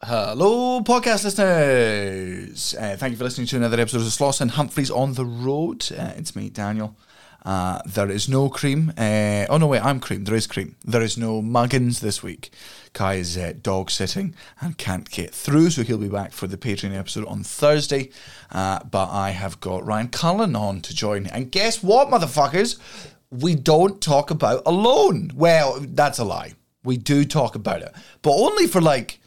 Hello, podcast listeners. Uh, thank you for listening to another episode of Sloss and Humphries on the Road. Uh, it's me, Daniel. Uh, there is no cream. Uh, oh, no, wait, I'm cream. There is cream. There is no muggins this week. Kai is uh, dog sitting and can't get through, so he'll be back for the Patreon episode on Thursday. Uh, but I have got Ryan Cullen on to join. And guess what, motherfuckers? We don't talk about Alone. Well, that's a lie. We do talk about it, but only for like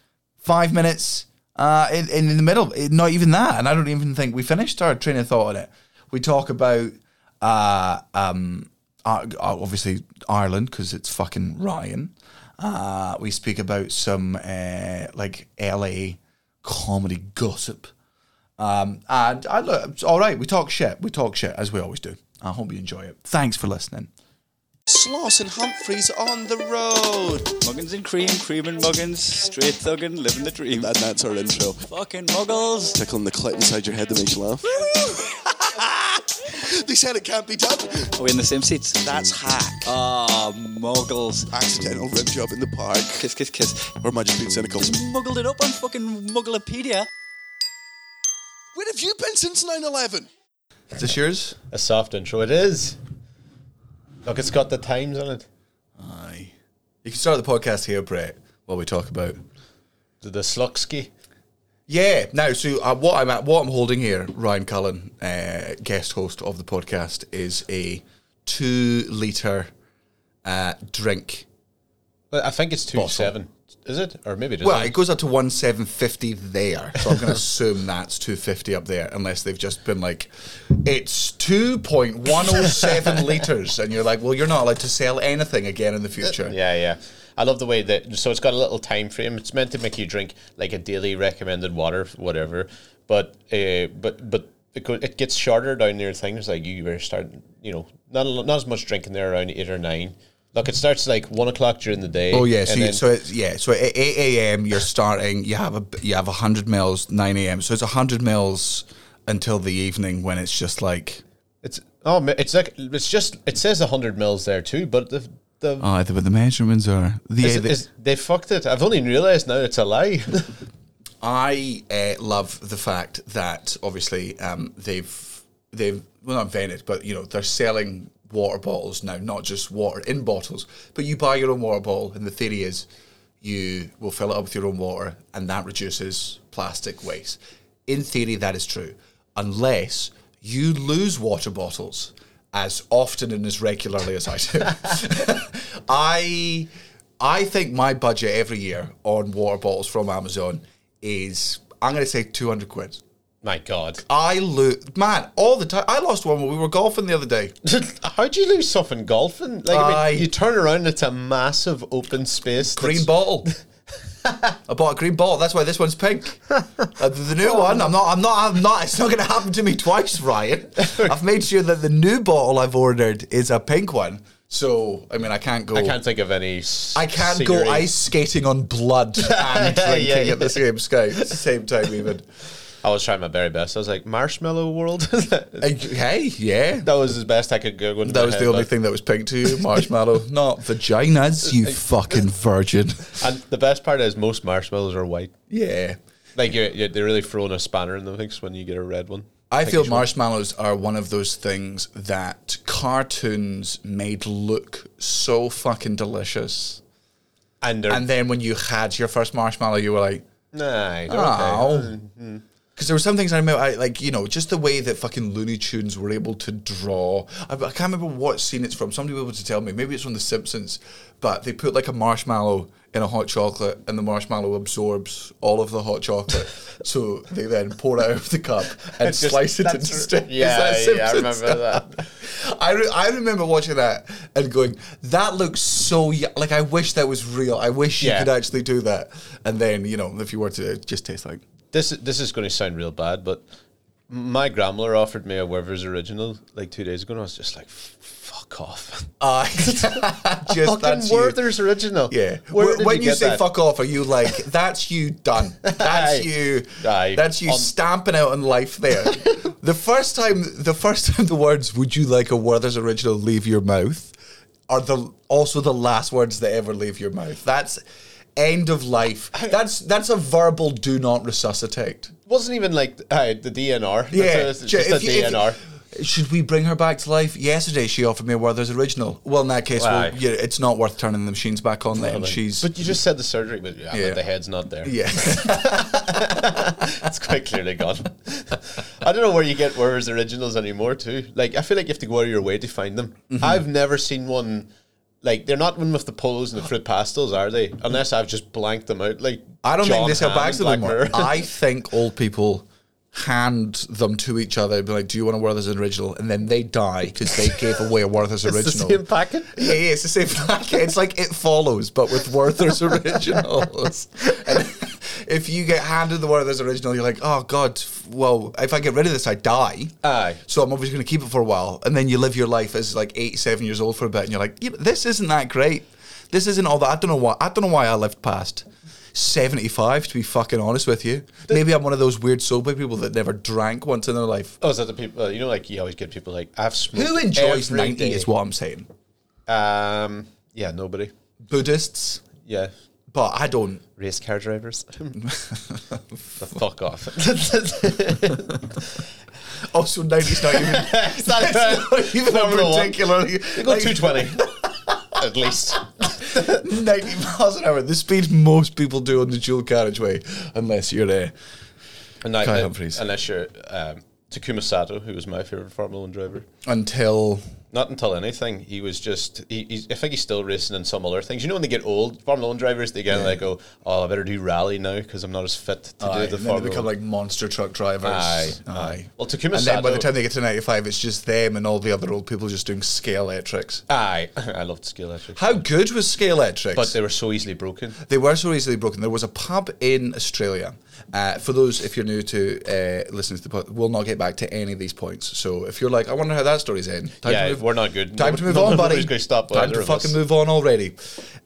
five minutes uh, in, in the middle. Not even that. And I don't even think we finished our train of thought on it. We talk about, uh, um, uh, obviously, Ireland, because it's fucking Ryan. Uh, we speak about some uh, like LA comedy gossip. Um, and I look, all right. We talk shit. We talk shit as we always do. I hope you enjoy it. Thanks for listening. Sloss and Humphries on the road. Muggins and cream, cream and muggins, straight thuggin', living the dream. And that's our intro. Fucking muggles. Tickling the clit inside your head that makes you laugh. they said it can't be done. Are we in the same seats? That's hack. Ah, muggles. Accidental rim job in the park. Kiss, kiss, kiss. Or am I just being cynical? Muggled it up on fucking Mugglepedia. Where have you been since 9 11? Is this yours? A soft intro. It is. Look, it's got the times on it. Aye. You can start the podcast here, Brett, while we talk about. The, the. Yeah. Now, so uh, what I'm at, what I'm holding here, Ryan Cullen, uh, guest host of the podcast, is a two liter uh, drink. I think it's two Bottle. seven. Is it? Or maybe it is. Well, it goes up to one seven fifty there, so I'm going to assume that's two fifty up there, unless they've just been like, it's two point one oh seven liters, and you're like, well, you're not allowed to sell anything again in the future. Yeah, yeah. I love the way that. So it's got a little time frame. It's meant to make you drink like a daily recommended water, whatever. But uh, but but it, go, it gets shorter down near things like you were starting. You know, not not as much drinking there around eight or nine. Look, it starts like one o'clock during the day. Oh yeah, so you, so it's, yeah, so at eight a.m. you're starting. You have a you have hundred mils nine a.m. So it's hundred mils until the evening when it's just like it's oh, it's like it's just it says hundred mils there too, but the the oh, the, but the measurements are the, is, the- is- they fucked it. I've only realised now it's a lie. I uh, love the fact that obviously um, they've they've well not invented, but you know they're selling water bottles now, not just water in bottles, but you buy your own water bottle, and the theory is you will fill it up with your own water, and that reduces plastic waste. In theory, that is true, unless you lose water bottles as often and as regularly as I do. I I think my budget every year on water bottles from Amazon is I'm going to say 200 quid. My God, I lose, man, all the time. I lost one when we were golfing the other day. how'd you lose stuff in golfing? Like I mean, you turn around, it's a massive open space. Green that's- bottle. I bought a green bottle. That's why this one's pink. Uh, the, the new one, I'm not. I'm not. I'm not. It's not going to happen to me twice, Ryan. I've made sure that the new bottle I've ordered is a pink one. So I mean, I can't go. I can't think of any. s- I can't scenery. go ice skating on blood and drinking Yeah, yeah. at the same sky, same time. Even. I was trying my very best. I was like Marshmallow World. Hey, yeah. that was as best I could go. That was head, the only thing that was pink to you, marshmallow, not vaginas, you fucking virgin. And the best part is most marshmallows are white. Yeah. Like you're, you're, they're really throwing a spanner in the mix when you get a red one. I feel marshmallows are one of those things that cartoons made look so fucking delicious. And And then when you had your first marshmallow, you were like, nah, oh. okay. Because there were some things I remember, I, like, you know, just the way that fucking Looney Tunes were able to draw. I, I can't remember what scene it's from. Somebody was able to tell me. Maybe it's from The Simpsons. But they put like a marshmallow in a hot chocolate and the marshmallow absorbs all of the hot chocolate. so they then pour it out of the cup and just- slice it into strips. Yeah, yeah, I remember that. I, re- I remember watching that and going, that looks so y- like I wish that was real. I wish you could actually do that. And then you know, if you were to just taste like This this is going to sound real bad, but my grandmother offered me a Werther's original like two days ago, and I was just like, "Fuck off!" uh, just Fucking that's you. Werther's original. Yeah. Where When you you, say that? fuck off, are you like that's you done? That's Aye. you. Aye. That's you On- stamping out on life there. the first time, the first time the words "Would you like a Werther's original?" leave your mouth are the also the last words that ever leave your mouth. That's End of life. That's that's a verbal do not resuscitate. wasn't even like uh, the DNR. That's Yeah, a- it's just a if you- if- DNR. Should we bring her back to life? Yesterday she offered me a Werther's original. Well, in that case, well, yeah, it's not worth turning the machines back on then. She's But you just said the surgery, but, yeah, Yeah. but the head's not there. yeah. it's quite clearly gone. I don't know where you get Werther's originals anymore. Too like I feel like you have to go out of your way to find them. Mm-hmm. I've never seen one. Like they're not one with the polos and the fruit pastels, are they? Unless I've just blanked them out. Like I don't John think they sell Hamm bags them anymore. I think old people hand them to each other and be like, "Do you want a Werther's original?" And then they die because they gave away a Werther's it's the original. same packet. Yeah, yeah, it's the same packet. It's like it follows, but with Werther's originals. And if you get handed the Werther's original, you're like, oh god, well, if I get rid of this, I die. Aye. So I'm obviously going to keep it for a while, and then you live your life as like 87 years old for a bit, and you're like, yeah, this isn't that great. This isn't all that. I don't know why. I don't know why I lived past. 75 to be fucking honest with you maybe i'm one of those weird sober people that never drank once in their life Oh, is that the people? You know, like you always get people like I've smoked. who enjoys 90 day." is what i'm saying Um. Yeah. Nobody. buddhists Yeah. But i don't Race car drivers. the fuck off. Also, 90's not even, It's not not even One. particularly. You go like, 220. At least. 90 miles an hour, the speed most people do on the dual carriageway, unless you're there. And Kai Humphries. Unless you're um, Takuma Sato, who was my favorite Formula One driver. Until. Not until anything. He was just. He, he's, I think he's still racing in some other things. You know, when they get old, Formula One drivers, they get Yeah. like, go, oh, I better do rally now because I'm not as fit to Aye, do and the then they become like monster truck drivers. Aye, Aye. aye. Well, Takuma And then by the time they get to 95, it's just them and all the other old people just doing Scalextrics. Aye, I loved Scalextric. How good was Scalextrics? But they were so easily broken. They were so easily broken. There was a pub in Australia. Uh, for those, if you're new to uh, listening to the pod, we'll not get back to any of these points. So if you're like, I wonder how that story's end. Time Yeah, to move, we're not good. Time No- to move no- on, buddy. nobody's gonna stop Time to fucking move on already.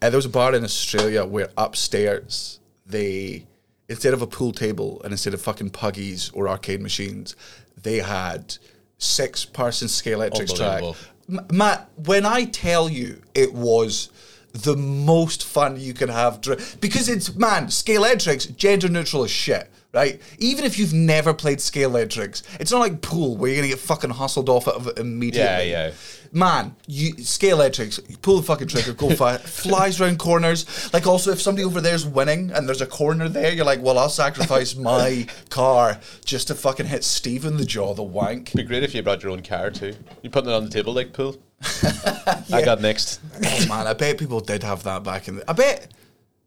Uh, there was a bar in Australia where upstairs they, instead of a pool table and instead of fucking puggies or arcade machines, they had six person Scalextrics track. M- Matt, when I tell you it was the most fun you can have, dr- because it's man, Scalextrics, gender neutral as shit, right? Even if you've never played Scalextrics, it's not like pool where you're gonna get fucking hustled off of it immediately. Yeah, yeah. Man, you Scalextrics, you pull the fucking trigger, go fast, flies around corners. Like also, if somebody over there's winning and there's a corner there, you're like, well, I'll sacrifice my car just to fucking hit Steve in the jaw, the wank. It'd be great if you brought your own car too. You putting it on the table like pool. I got next. Oh man, I bet people did have that back in the. I bet.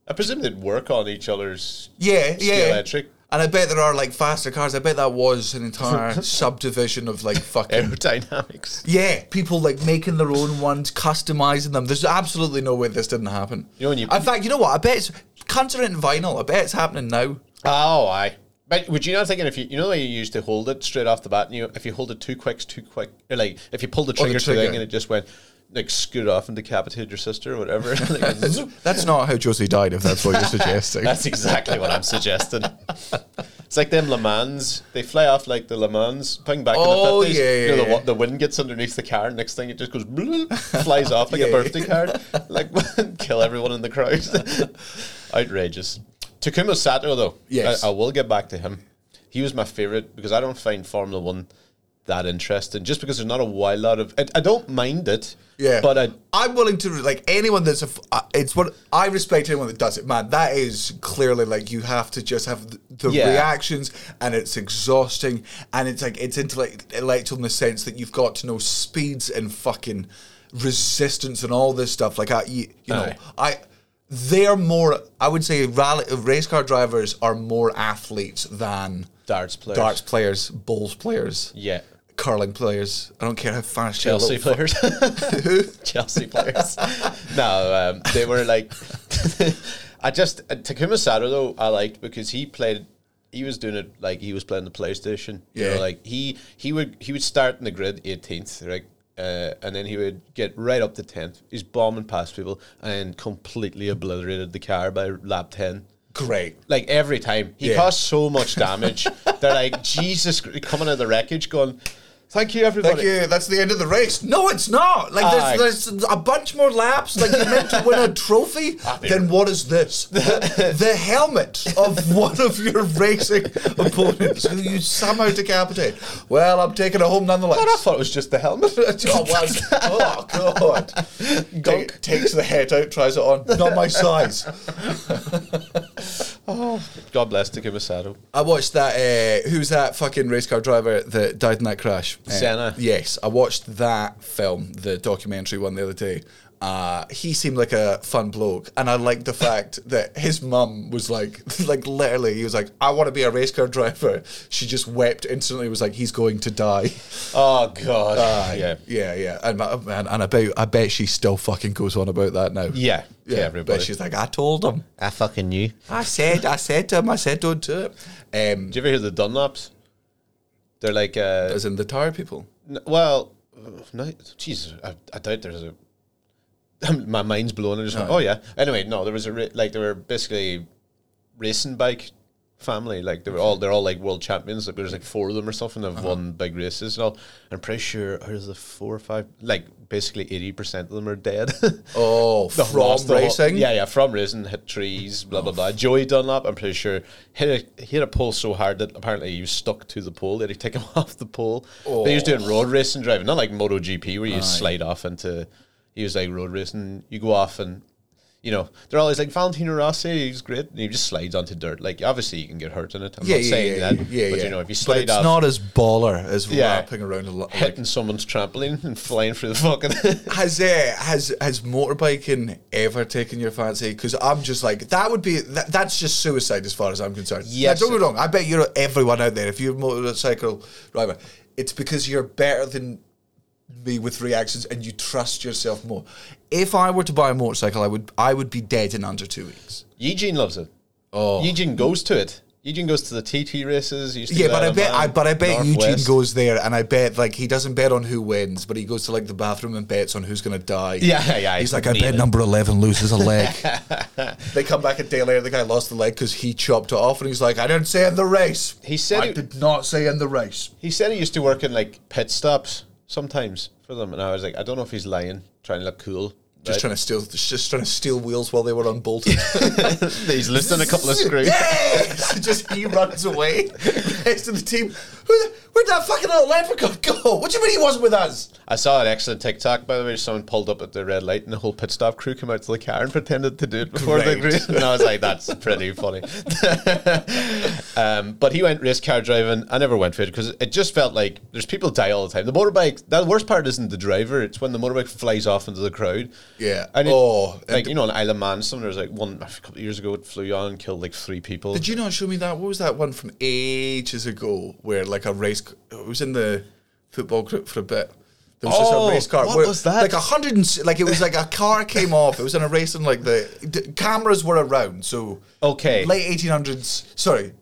I presume they'd work on each other's. Yeah, Scale yeah. electric. And I bet there are like faster cars. I bet that was an entire subdivision of like fucking. Aerodynamics. Yeah, people like making their own ones, customizing them. There's absolutely no way this didn't happen. You know when you- in fact, you know what? I bet it's cunts are in vinyl. I bet it's happening now. Oh, aye. But would you not thinking if you you know the way you used to hold it straight off the bat, and you if you hold it too quick, too quick, or like if you pull the trigger too trigger. king and it just went like scoot off and decapitated your sister or whatever. That's not how Josie died. If that's what you're suggesting. That's exactly what I'm suggesting. It's like them Le Mans. They fly off like the Le Mans. Ping back Oh, in the 50s. yeah, you know, the, the wind gets underneath the car. Next thing it just goes, bloop, flies off like Yeah. a birthday card. Like, kill everyone in the crowd. Outrageous. Takuma Sato, though. Yes. I, I will get back to him. He was my favorite because I don't find Formula One that interesting. Just because there's not a wild lot of. I, I don't mind it. Yeah, But I. I'm willing to like anyone that's a. uh, It's what I respect anyone that does it, man. That is clearly like you have to just have the, the Yeah. reactions, and it's exhausting, and it's like it's intellect- intellectual in the sense that you've got to know speeds and fucking resistance and all this stuff. Like I, you, you know, Aye. I. They're more. I would say rally race car drivers are more athletes than Darts players. darts players, bowls players, Yeah. Curling players. I don't care how fast Chelsea players. Chelsea players. no, um, they were like. I just uh, Takuma Sato though I liked because he played. He was doing it like he was playing the PlayStation. You Yeah. know, like he he would he would start in the grid 18th, right? Uh, and then he would get right up to 10th. He's bombing past people and completely obliterated the car by lap 10. Great. Like every time, he Yeah. caused so much damage. They're like Jesus coming out of the wreckage, going, Thank you, everybody. Thank you. That's the end of the race. No, it's not. Like Aye. there's, there's a bunch more laps. Like you're meant to win a trophy. then what is this? The, the helmet of one of your racing opponents who you somehow decapitate. Well, I'm taking it home nonetheless. I thought it was just the helmet. Oh, was. oh God! Gunk. Take, takes the head out, tries it on. Not my size. Oh, God bless Takuma Sato. I watched that. Uh, who's that fucking race car driver that died in that crash? Uh, Senna. yes, I watched that film, the documentary one the other day. Uh, he seemed like a fun bloke, and I liked the fact that his mum was like, like literally, he was like, "I want to be a race car driver." She just wept instantly. Was like, "He's going to die." Oh God. Aye. yeah. yeah, yeah, and and, and I bet I bet she still fucking goes on about that now. Yeah. Yeah. But Everybody. she's like, I told him. I fucking knew. I said, I said to him, I said, don't do it. Um, Did you ever hear the Dunlops? They're like, uh, as in the tire people. n- well, no, Jesus, I, I doubt there's a. My mind's blown. I just went, oh yeah. Anyway, no, there was a ra- like they were basically racing bike family. Like they were all they're all like world champions. Like there's like four of them or something. They've uh-huh. won big races and all. I'm pretty sure there's the four or five, like basically eighty percent of them are dead. Oh, The from whole- racing? yeah, yeah, from racing, hit trees, blah blah oh, blah. Joey Dunlop, I'm pretty sure, hit a hit a pole so hard that apparently he was stuck to the pole. They had to take him off the pole. But he was doing road oh. racing driving, not like MotoGP where you slide off into. He was like road racing. You go off and. You know, they're always like Valentino Rossi, he's great, and he just slides onto dirt. Like, obviously, you can get hurt in it. I'm Yeah, not yeah, saying yeah, that, yeah, but yeah. you know, if you slide, But it's off, not as baller as Yeah. wrapping around a lot. hitting someone's trampoline and flying through the fucking. Has uh, has has motorbiking ever taken your fancy? Because I'm just like that would be that, that's just suicide as far as I'm concerned. Yes. Now, don't get me wrong. I bet you're everyone out there. If you're a motorcycle driver, it's because you're better than me with reactions and you trust yourself more. If I were to buy a motorcycle, I would I would be dead in under two weeks. Eugene loves it. Oh. Eugene goes to it. Eugene goes to the TT races. He used to Yeah, but I bet, I, but I bet Eugene goes there, and I bet like he doesn't bet on who wins, but he goes to like the bathroom and bets on who's going to die. Yeah, yeah, yeah, He's he's like, I bet it." number eleven loses a leg. they come back a day later. The guy lost the leg because he chopped it off, and he's like, I didn't say in the race. He said I he- did not say in the race. He said he used to work in like pit stops sometimes for them, and I was like, I don't know if he's lying, trying to look cool. Just trying to steal, just trying to steal wheels while they were unbolted. He's lifting a couple of screws. Yes! just he runs away. Rest to the team, Where, where'd that fucking little leprechaun go? What do you mean he wasn't with us? I saw an excellent TikTok by the way. Someone pulled up at the red light, and the whole pit stop crew came out to the car and pretended to do it before Great. agreed. And I was like, "That's pretty funny." um, but he went race car driving. I never went for it because it just felt like there's people die all the time. The motorbike. The worst part isn't the driver; it's when the motorbike flies off into the crowd. Yeah. And it, Oh, like you know, on Isle of Man, there was like one a couple of years ago. It flew on and killed like three people. Did you not show me that? What was that one from ages ago where like a race? It was in the football group for a bit. There was just Oh, a race car. what where, was that? Like a hundred and like it was like a car came off. It was in a race and like the, the cameras were around. So Okay. late eighteen hundreds. Sorry,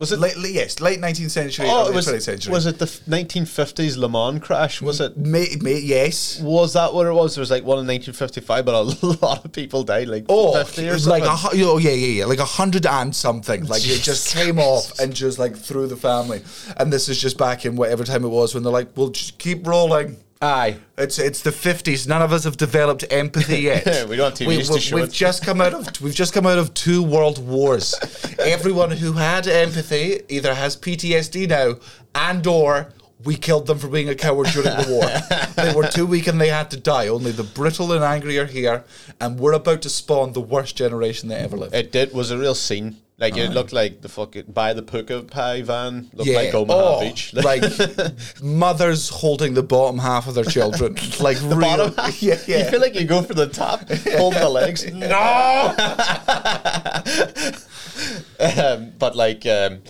Was it? late, yes, late nineteenth century. oh, early it was. twentieth century. Was it the nineteen fifties Le Mans crash? Was it? Mate, mate, yes. Was that what it was? There was like one in 1955, but a lot of people died, like Oh, 50 or something. like a, oh yeah, yeah, yeah, like a hundred and something. Like it just came off and just like through the family. And this is just back in whatever time it was when they're like, "We'll just keep rolling." Aye. It's it's the fifties. None of us have developed empathy yet. We don't have we, to show. We've it. just come out of we've just come out of two world wars. Everyone who had empathy either has PTSD now, and or we killed them for being a coward during the war. they were too weak and they had to die. Only the brittle and angry are here, and we're about to spawn the worst generation that ever lived. It did was a real scene. Like it looked like the fucking by the Pukka Pie van looked yeah, like Omaha oh, Beach. like mothers holding the bottom half of their children, like the real, bottom half. Yeah, yeah. You feel like you go for the top, hold the legs. No. um, but like, um,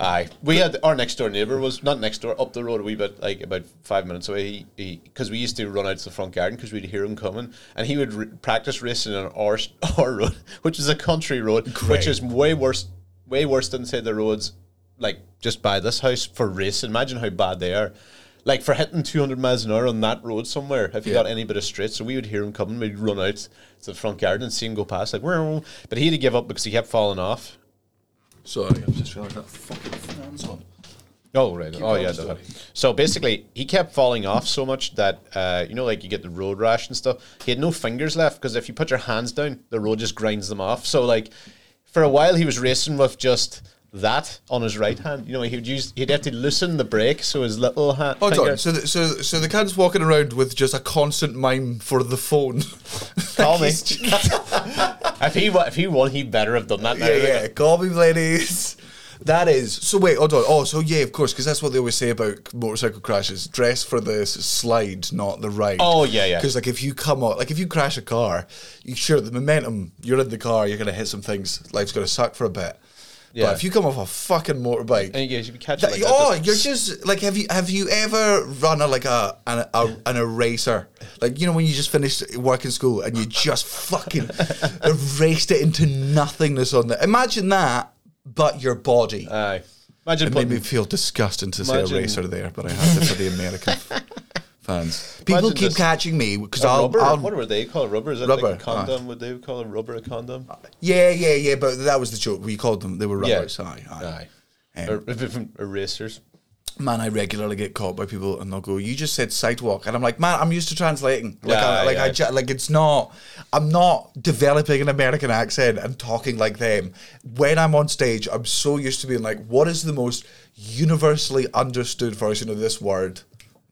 aye, we had our next door neighbor was not next door, up the road a wee bit, like about five minutes away. He because we used to run out to the front garden because we'd hear him coming, and he would r practice racing on our our road, which is a country road, which is way worse, way worse than say the roads like just by this house for racing. Imagine how bad they are. Like for hitting 200 miles an hour on that road somewhere, if you Yeah. got any bit of straight. So we would hear him coming, we'd run out to the front garden and see him go past, like, but he had to give up because he kept falling off. Sorry, I've just realised that fucking fan's on. Oh right. Keep oh yeah. the story. So basically, he kept falling off so much that uh, you know, like you get the road rash and stuff. He had no fingers left because if you put your hands down, the road just grinds them off. So like, for a while, he was racing with just that on his right hand. You know, he would use he'd have to loosen the brake so his little hand. Hold finger- on. So, the, so, so the cat's walking around with just a constant mime for the phone. Call me. If he if he won, he better have done that. Now. yeah, yeah. Call me, ladies. That is so. Wait, hold on. Oh, so yeah, of course, because that's what they always say about motorcycle crashes: dress for the slide, not the ride. Oh, yeah, yeah. Because like if you come out, like if you crash a car, you sure the momentum. You're in the car. You're gonna hit some things. Life's gonna suck for a bit. Yeah. But if you come off a fucking motorbike, And you guys, you be catching that- like that, oh, you're just like have you have you ever run a like a an, a an eraser like you know when you just finished work in school and you just fucking erased it into nothingness on there. Imagine that, but your body. Aye. Imagine it made me feel disgusting to say eraser there, but I had to for the American fans. People Imagine keep just catching me because a I'll, rubber. I'll what were they called? Rubber? Is it Rubber, like a condom? Would they call a rubber a condom? yeah yeah yeah, but that was the joke. We called them they were Yeah. rubbers. Aye, aye. Aye. Um, Er- erasers. man, I regularly get caught by people, and they'll go, "You just said sidewalk," and I'm like, "Man, I'm used to translating. Like, Yeah, I, like I yeah. ju- like it's not. I'm not developing an American accent and talking like them. When I'm on stage, I'm so used to being like, "What is the most universally understood version of this word?"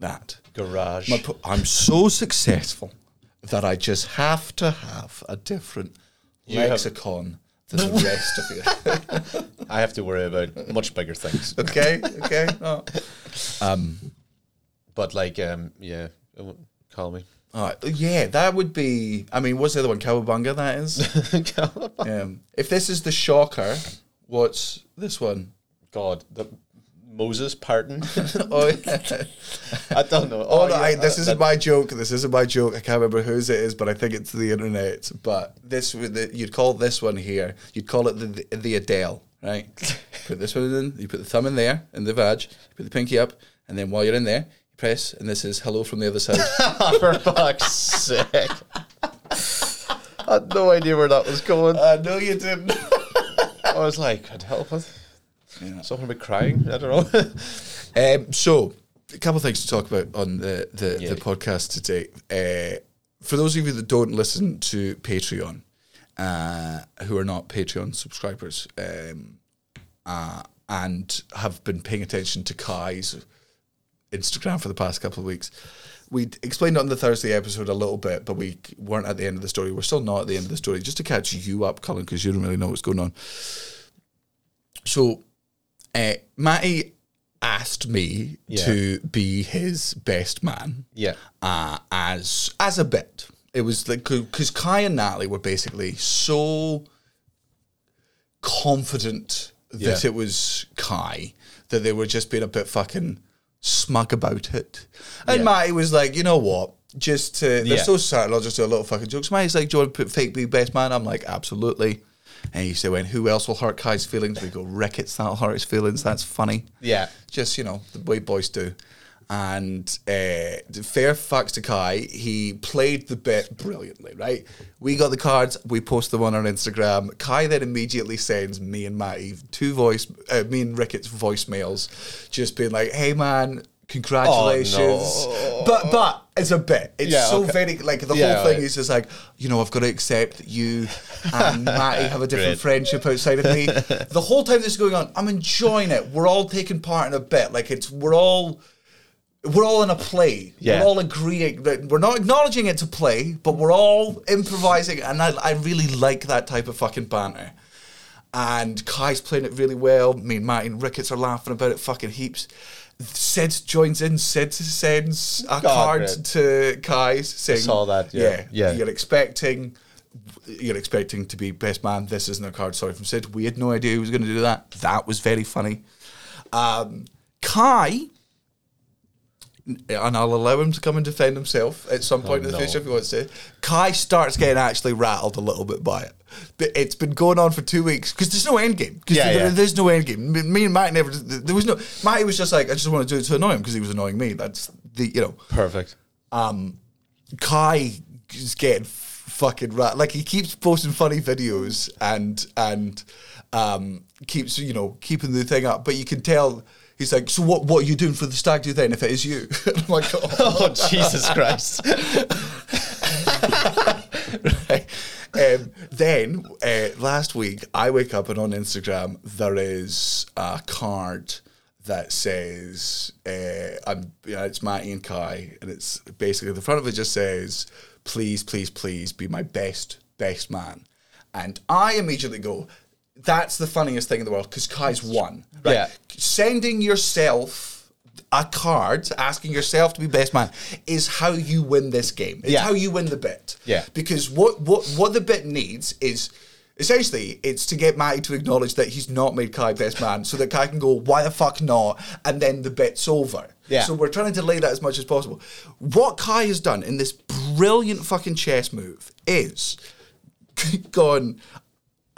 That Garage. My I'm so successful that I just have to have a different You have- lexicon than the rest of you. I have to worry about much bigger things. okay, okay. Oh. But like, um, yeah, call me. All right. Yeah, that would be. I mean, what's the other one? Cowabunga, that is. um, if this is the shocker, what's this one? God, the Moses pardon. Oh, yeah. I don't know. oh, oh no, yeah, I, this isn't that- my joke. This isn't my joke. I can't remember whose it is, but I think it's the internet. But this, the, you'd call this one here. You'd call it the the, the Adele, right? put this one in. You put the thumb in there in the vag. You put the pinky up, and then while you're in there, you press, and this is hello from the other side. For fuck's sake. I had no idea where that was going. I know you didn't. I was like, could help with something about crying. I don't know. Um, so, a couple of things to talk about on the the, Yeah. the podcast today. Uh, for those of you that don't listen to Patreon, uh, who are not Patreon subscribers, um, uh, and have been paying attention to Kai's Instagram for the past couple of weeks. We explained it on the Thursday episode a little bit, but we weren't at the end of the story. We're still not at the end of the story, just to catch you up, Colin, because you don't really know what's going on. So, uh, Matty asked me Yeah. to be his best man yeah. uh, as as a bit. It was like because Kai and Natalie were basically so confident that Yeah. it was Kai that they were just being a bit fucking smug about it. And Yeah. Matty was like, you know what? Just to, they're Yeah. so certain, I'll just do a little fucking jokes. Matty's like, do you want to put fake be best man? I'm like, absolutely. And you say, when who else will hurt Kai's feelings? We go, Ricketts, that'll hurt his feelings. That's funny Yeah. just you know the way boys do. And uh, to Kai, he played the bit brilliantly. Right, we got the cards, we post them on our Instagram. Kai then immediately sends me and Matty two voice, uh, me and Ricketts voicemails, just being like, "Hey man, congratulations!" Oh, but but it's a bit. It's Yeah, so okay. very like the Yeah, whole thing right. is just like you know I've got to accept that you and Matty have a different friendship outside of me. the whole time this is going on, I'm enjoying it. We're all taking part in a bit. Like it's we're all we're all in a play. Yeah. We're all agreeing that we're not acknowledging it to play, but we're all improvising, and I, I really like that type of fucking banter. And Kai's playing it really well. Me and Matty and Ricketts are laughing about it fucking heaps. Sid joins in. Sid sends a card great. to Kai's saying, I saw that, yeah. Yeah. you're expecting, you're expecting to be best man. This isn't a card. Sorry from Sid. We had no idea he was going to do that. That was very funny. Um, Kai, and I'll allow him to come and defend himself at some point in the no. future if he wants to. Kai starts getting actually rattled a little bit by it. But it's been going on for two weeks because there's no end game. Yeah, there- yeah. there's no end game. Me- Me and Matt never. There was no. Matty was just like, I just want to do it to annoy him because he was annoying me. That's the you know. Perfect. Um, Kai is getting fucking rat. Like he keeps posting funny videos and and um, keeps you know keeping the thing up. But you can tell he's like, so what? What are you doing for the stag do then? If it is you, I'm like, oh. Oh Jesus Christ! right. Um, then uh, last week, I wake up and on Instagram there is a card that says uh, I'm, yeah, it's Matty and Kai, and it's basically the front of it just says, "Please, please, please be my best best man," and I immediately go. That's the funniest thing in the world because Kai's won. Right? Yeah. Sending yourself a card asking yourself to be best man is how you win this game. It's Yeah. how you win the bit. Yeah. Because what what what the bit needs is essentially it's to get Matty to acknowledge that he's not made Kai best man, so that Kai can go, why the fuck not? And then the bit's over. Yeah. So we're trying to delay that as much as possible. What Kai has done in this brilliant fucking chess move is gone.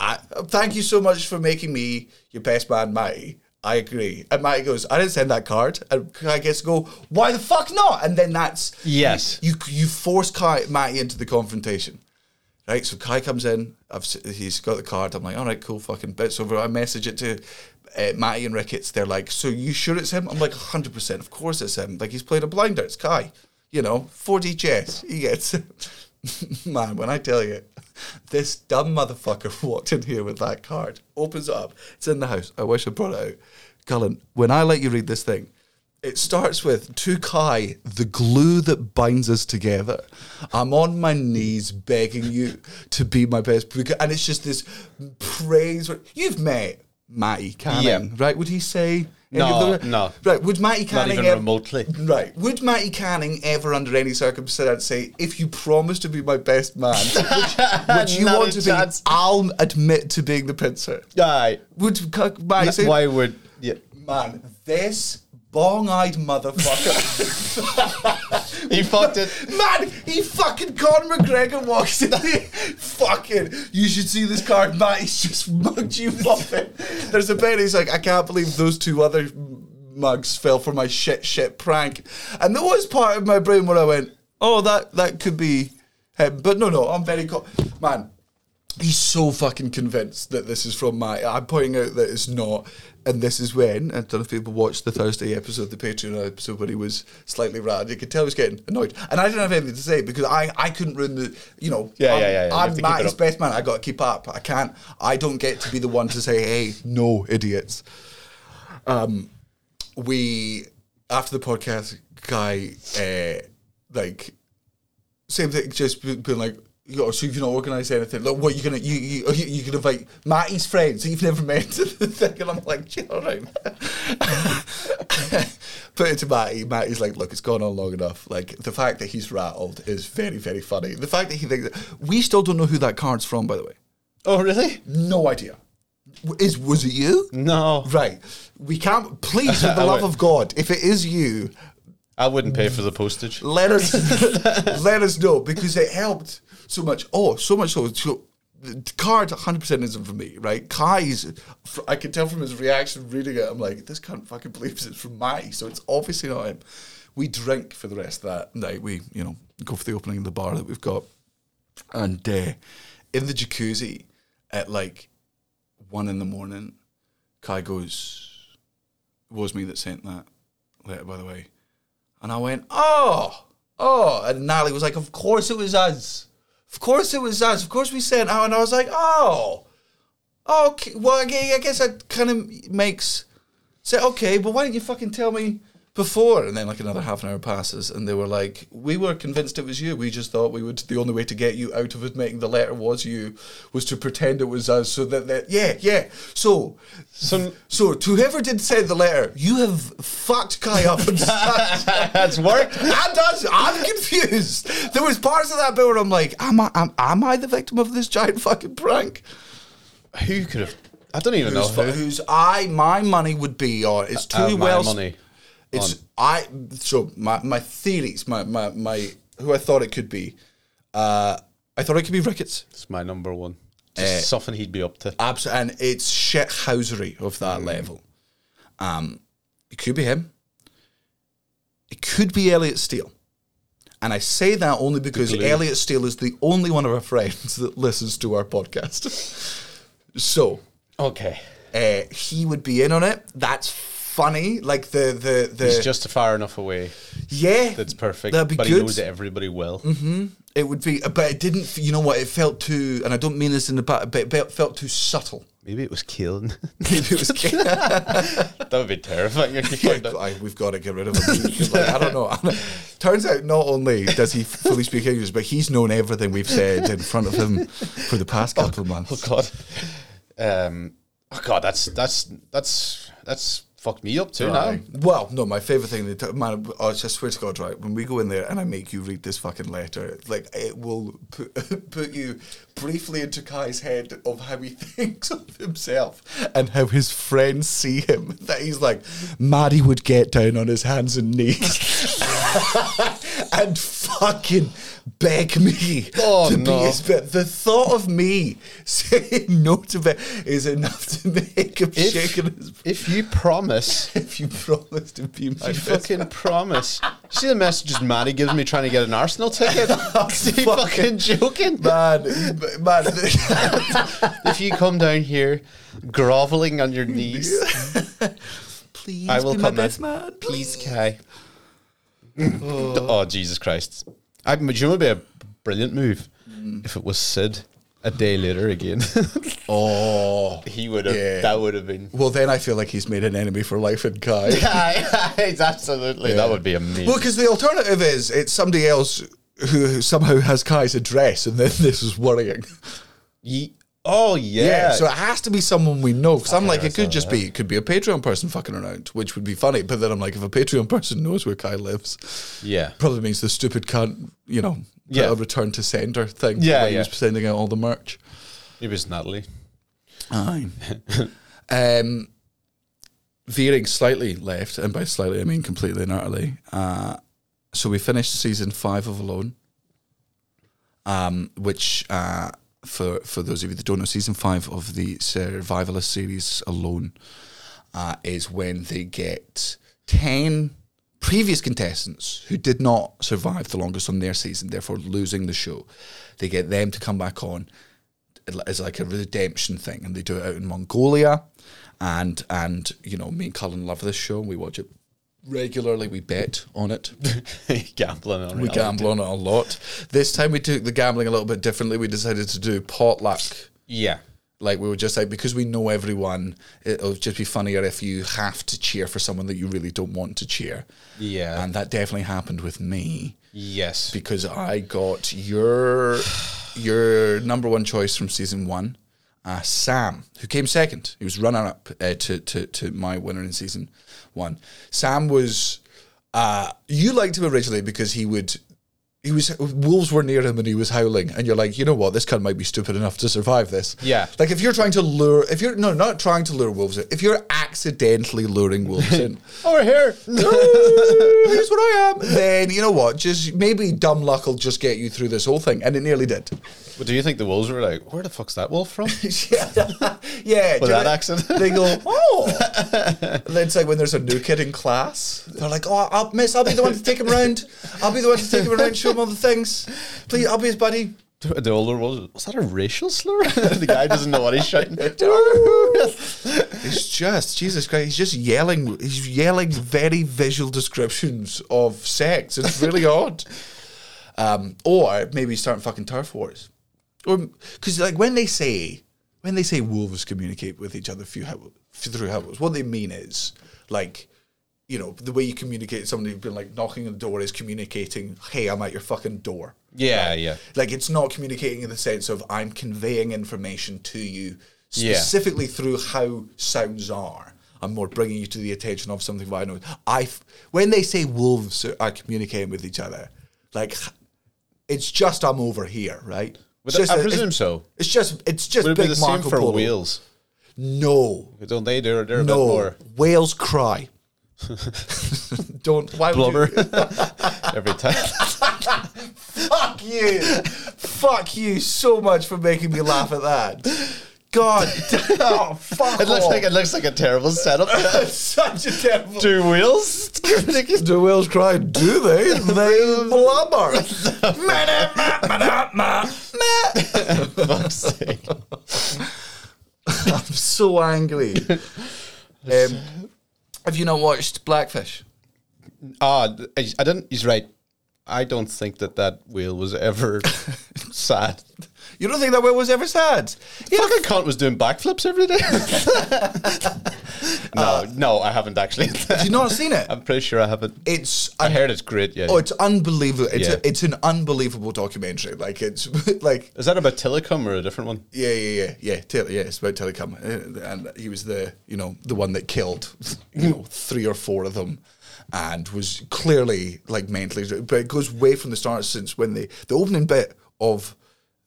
I, thank you so much for making me your best man, Matty. I agree. And Matty goes, I didn't send that card. And Kai gets to go, why the fuck not? And then that's Yes. You you force Kai Matty into the confrontation. Right, so Kai comes in. I've he's got the card. I'm like, all right, cool, fucking bits over. I message it to uh, Matty and Ricketts. They're like, so you sure it's him? I'm like, 100. percent Of course it's him. Like he's played a blinder. It's Kai. You know, 4D chess. He gets. Man, when I tell you, this dumb motherfucker walked in here with that card, opens it up. It's in the house. I wish I brought it out. Cullen, when I let you read this thing, it starts with to Kai, the glue that binds us together. I'm on my knees begging you to be my best, and it's just this praise. You've met Matty Canning, Yeah. right? Would he say? No, the- no. Right? Would Matty Canning Not even ev- remotely. Right? Would Matty Canning ever, under any circumstance, say, "If you promise to be my best man, which, which you want to chance. be, I'll admit to being the pincer"? Aye. Would Matty say, Why would? Yeah. "Man, this bong-eyed motherfucker"? He fucked it. Man, he fucking Conor McGregor walks in fucking, you should see this card. Matt, he's just mugged you off it. There's a bit, he's like, I can't believe those two other mugs fell for my shit, shit prank. And there was part of my brain where I went, oh, that, that could be him. But no, no, I'm very, co- man, he's so fucking convinced that this is from my. I'm pointing out that it's not, and this is when. I don't know if people watched the Thursday episode, the Patreon episode, when he was slightly rad. You could tell he was getting annoyed, and I didn't have anything to say because I, I couldn't ruin the. You know, Yeah, I'm, yeah, yeah. I'm Matty's best man. I got to keep up. I can't. I don't get to be the one to say, "Hey, no, idiots." Um, we after the podcast, guy, uh, like same thing, just be- being like, "Yo, so you've not organised anything? Like, what you gonna you you you, you can invite Matty's friends that you've never met to the thing?" And I'm like, chill right." Put it to Matty. Matty's like, "Look, it's gone on long enough. Like the fact that he's rattled is very very funny. The fact that he thinks that, we still don't know who that card's from, by the way. Oh really? No idea. Is was it you? No. Right. We can't. Please, for the love of God, if it is you, I wouldn't pay for the postage. let us let us know because it helped so much. Oh, so much so. so the card 100% isn't for me, right? Kai's, I can tell from his reaction reading it, I'm like, this can't fucking believes it's from Matty, so it's obviously not him. We drink for the rest of that night. We, you know, go for the opening of the bar that we've got. And uh, in the jacuzzi at like one in the morning, Kai goes, it was me that sent that letter, by the way. And I went, oh, oh. And Natalie was like, of course it was us. Of course it was us. Of course we sent out. Oh, and I was like, oh, okay. Well, I I guess that kind of makes say, okay, but why didn't you fucking tell me before? And then like another half an hour passes, and they were like, we were convinced it was you. We just thought we would. The only way to get you out of admitting the letter was you was to pretend it was us, so that that yeah, yeah. So. So So, to whoever did send the letter, you have fucked Kai up and that's worked. and us. I'm confused. There was parts of that bit where I'm like, am I, am, am I the victim of this giant fucking prank? Who could have? I don't even Who's, know who. who's I? My money would be on. It's too Uh, my well. money. It's on. I. So my my theories, my my my who I thought it could be. Uh, I thought it could be Ricketts. It's my number one. Just Eh. something he'd be up to. Abs- and it's shithousery of Mm. that level. Um, it could be him. It could be Elliot Steele. And I say that only because. Elliot Steele is the only one of our friends that listens to our podcast. so, Okay. Uh, he would be in on it. That's funny. Like the the the He's just far enough away. yeah. That's perfect. That'd be but good. he knows that everybody will. It would be, but it didn't. You know what? It felt too, and I don't mean this in the bad, but it felt too subtle. Maybe it was killing. Maybe it was. Killing. That would be terrifying if you found out. I, we've got to get rid of him. Like, I don't know. Turns out, not only does he fully speak English, but he's known everything we've said in front of him for the past couple of months. Oh God. Um. Oh God. That's that's that's that's fucked me up too Aye. now. Well, no, my favourite thing, t- man, oh, I swear to God, right, when we go in there and I make you read this fucking letter, like, it will put, put you briefly into Kai's head of how he thinks of himself and how his friends see him. That he's like, Matty would get down on his hands and knees and fucking beg me Oh, to be his bit. The thought of me saying no to it is enough to make him shake his If you promise, if you promise to be my you fucking promise. See the messages Matty gives me trying to get an Arsenal ticket? Is he Fucking- joking? man, man. If you come down here groveling on your knees, Please I will be my come best in. man. please, Kai. oh Jesus Christ! I, do you know would be a brilliant move if it was Sid a day later again? Oh. he would have. Yeah. That would have been. Well, then I feel like he's made an enemy for life in Kai. Yeah, it's absolutely. That would be amazing. Well, because the alternative is it's somebody else who somehow has Kai's address, and then this is worrying. Ye- oh yeah. yeah. so it has to be someone we know. Because I'm like, it could just be, it could be a Patreon person fucking around, which would be funny. But then I'm like, if a Patreon person knows where Kai lives, yeah. probably means the stupid can't, you know, Yeah. a return to sender thing. Yeah, where he yeah. was sending out all the merch. It was Natalie. Aye. um, veering slightly left, and by slightly I mean completely and utterly. Uh, so we finished season five of Alone, um, which uh, for for those of you that don't know, season five of the survivalist series Alone uh, is when they get ten previous contestants who did not survive the longest on their season, therefore losing the show. They get them to come back on as like a redemption thing, and they do it out in Mongolia. And and you know, me and Colin love this show. We watch it regularly. We bet on it. Gambling on We reality. gamble on it a lot. This time we took the gambling a little bit differently. We decided to do potluck. Yeah. Like we were just like because we know everyone, it'll just be funnier if you have to cheer for someone that you really don't want to cheer. Yeah. And that definitely happened with me yes. because I got your your number one choice from season one, uh, Sam, who came second. He was runner up uh, to, to to my winner in season one. Sam was uh, you liked him originally because he would. He was wolves were near him and he was howling, and you're like, you know what, this cunt might be stupid enough to survive this. Yeah. like if you're trying to lure, if you're no, not trying to lure wolves in, if you're accidentally luring wolves in, oh, Over here. here's what I am. Then you know what? Just maybe dumb luck will just get you through this whole thing, and it nearly did. But do you think the wolves were like, where the fuck's that wolf from? yeah, yeah. do you that know- accent. They go, oh. and then it's like when there's a new kid in class, they're like, oh, I'll, miss, I'll be the one to take him around. I'll be the one to take him around, show him all the things. Please, I'll be his buddy. the older wolves, was that a racial slur? the guy doesn't know what he's shouting. It's just Jesus Christ. He's just yelling. He's yelling very visual descriptions of sex. It's really odd. Um, or maybe starting fucking turf wars, or because like when they say when they say wolves communicate with each other through how through howls, what they mean is like. You know, the way you communicate, to somebody who's been like knocking on the door is communicating, hey, I'm at your fucking door. Yeah, yeah. Like it's not communicating in the sense of I'm conveying information to you Yeah. specifically through how sounds are. I'm more bringing you to the attention of something I know. I when they say wolves are- communicating with each other, like it's just I'm over here, right? Just I presume it's, so. It's just it's just Would it be big the same for Polo. whales? No, Don't they? They're, they're a bit no. more Whales cry. Don't why would blubber you- every time. Fuck you. Fuck you so much for making me laugh at that. God, oh, fuck It looks off. like it looks like a terrible setup. It's such a terrible. Two wheels. Do whales cry? Do they? They blubber. Fuck's sake. I'm so angry. Um, have you not watched Blackfish? Ah, I, I didn't. He's right. I don't think that that whale was ever sad. You don't think that way was ever sad? Fucking cunt was doing backflips every day. no, no, I haven't actually. Have you not seen it? I'm pretty sure I haven't. It's I heard it's great. Yeah. Oh, it's unbelievable. It's Yeah. a, it's an unbelievable documentary. Like it's like Is that about Tilikum or a different one? yeah yeah yeah yeah tele, yeah. It's about Tilikum, Uh, and he was the you know the one that killed you know three or four of them, and was clearly like mentally. But it goes way from the start since when they the opening bit of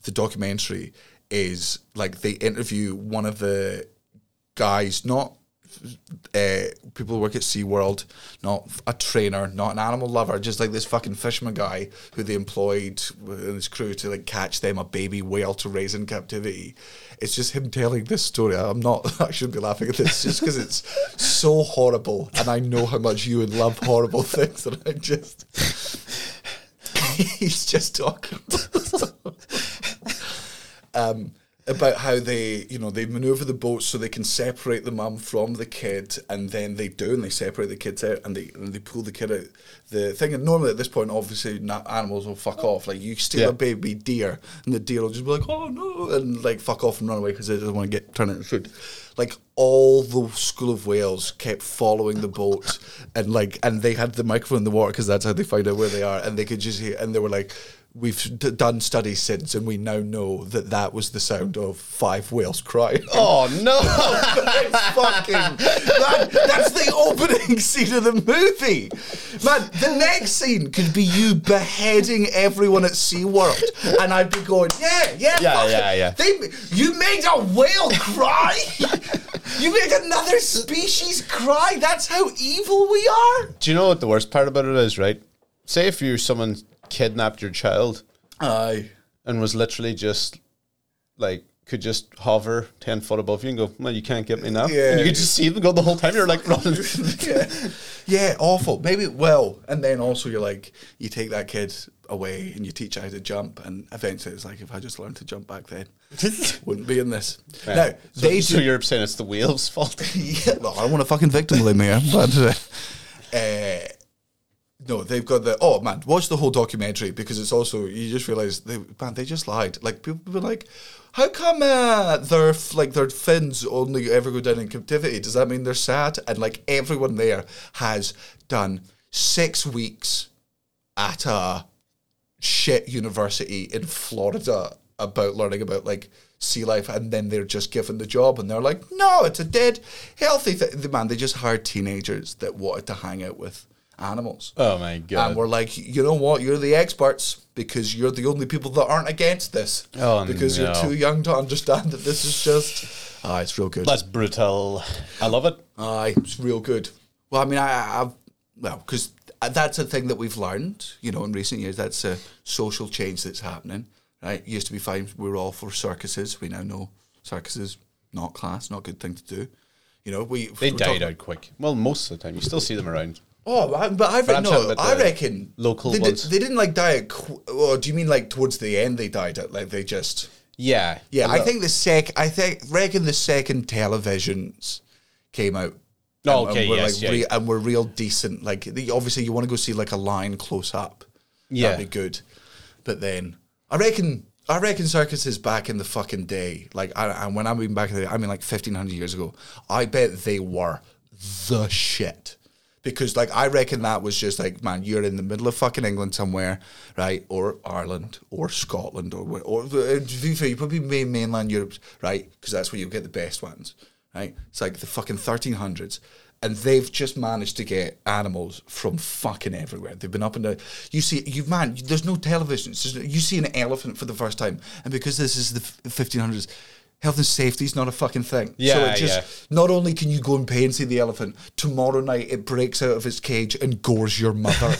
the documentary is like they interview one of the guys, not uh, people who work at SeaWorld, not a trainer, not an animal lover, just like this fucking fisherman guy who they employed in his crew to like catch them a baby whale to raise in captivity. It's just him telling this story. I'm not, I shouldn't be laughing at this just because it's so horrible and I know how much you would love horrible things that I just. He's just talking um, about how they, you know, they maneuver the boat so they can separate the mum from the kid, and then they do, and they separate the kids out, and they and they pull the kid out. The thing, and normally at this point, obviously, na- animals will fuck off. Like you steal Yeah. a baby deer, and the deer will just be like, "Oh no," and like fuck off and run away because they doesn't want to get turn it into food. Like all the school of whales kept following the boat, and like, and they had the microphone in the water because that's how they find out where they are, and they could just hear, and they were like. We've d- done studies since, and we now know that that was the sound of five whales crying. Oh no! It's fucking man, that's the opening scene of the movie. Man, the next scene could be you beheading everyone at SeaWorld. And I'd be going, yeah, yeah, Yeah, fuck yeah, yeah. They, you made a whale cry? you made another species cry? That's how evil we are? Do you know what the worst part about it is? Right? Say if you're someone kidnapped your child Aye. and was literally just like could just hover ten foot above you and go, "Well, you can't get me now." Yeah. And you could just see them go the whole time. You're like running. yeah. yeah, awful. Maybe it will. And then also you're like, you take that kid away and you teach how to jump, and eventually it's like, if I just learned to jump back then, wouldn't be in this. Now, so, they so do. you're saying it's the whale's fault? yeah, well, I don't want a fucking victim blame here, but. Uh, uh, no, they've got the. Oh man, watch the whole documentary because it's also you just realize they man they just lied. Like people were like, how come uh, their like their fins only ever go down in captivity? Does that mean they're sad? And like everyone there has done six weeks at a shit university in Florida about learning about like sea life, and then they're just given the job, and they're like, no, it's a dead, healthy thing. The man, they just hired teenagers that wanted to hang out with animals. Oh my god! And we're like, you know what? You're the experts because you're the only people that aren't against this. Oh, because no. you're too young to understand that this is just. Ah, it's real good. That's brutal. I love it. Aye, it's real good. Well, I mean, I, I've well, because that's a thing that we've learned, you know, in recent years. That's a social change that's happening. Right, it used to be fine. We were all for circuses. We now know circuses not class, not a good thing to do. You know, we They died talking- out quick. Well, most of the time, you still see them around. Oh, I- but I But I'm reckon, talking no, about I reckon local they, ones. Did, they didn't like die. At, qu- oh, do you mean like towards the end they died? At, like they just. Yeah, Yeah, I think the sec. I think reckon the second televisions came out. Oh, and- okay, and we're yes, like yeah. re- and we're real decent. Like the, obviously, you want to go see like a lion close up. Yeah. that'd be good. But then I reckon. I reckon circuses back in the fucking day, like, I, and when I mean back in the day, I mean like fifteen hundred years ago. I bet they were the shit because, like, I reckon that was just like, man, you're in the middle of fucking England somewhere, right, or Ireland or Scotland or or uh, you probably main mainland Europe, right, because that's where you get the best ones, right? It's like the fucking thirteen hundreds. And they've just managed to get animals from fucking everywhere. They've been up and down. You see, you man, there's no television. You see an elephant for the first time, and because this is the 1500s, health and safety is not a fucking thing. so Yeah, it just yeah. not only can you go and pay and see the elephant, tomorrow night it breaks out of its cage and gores your mother,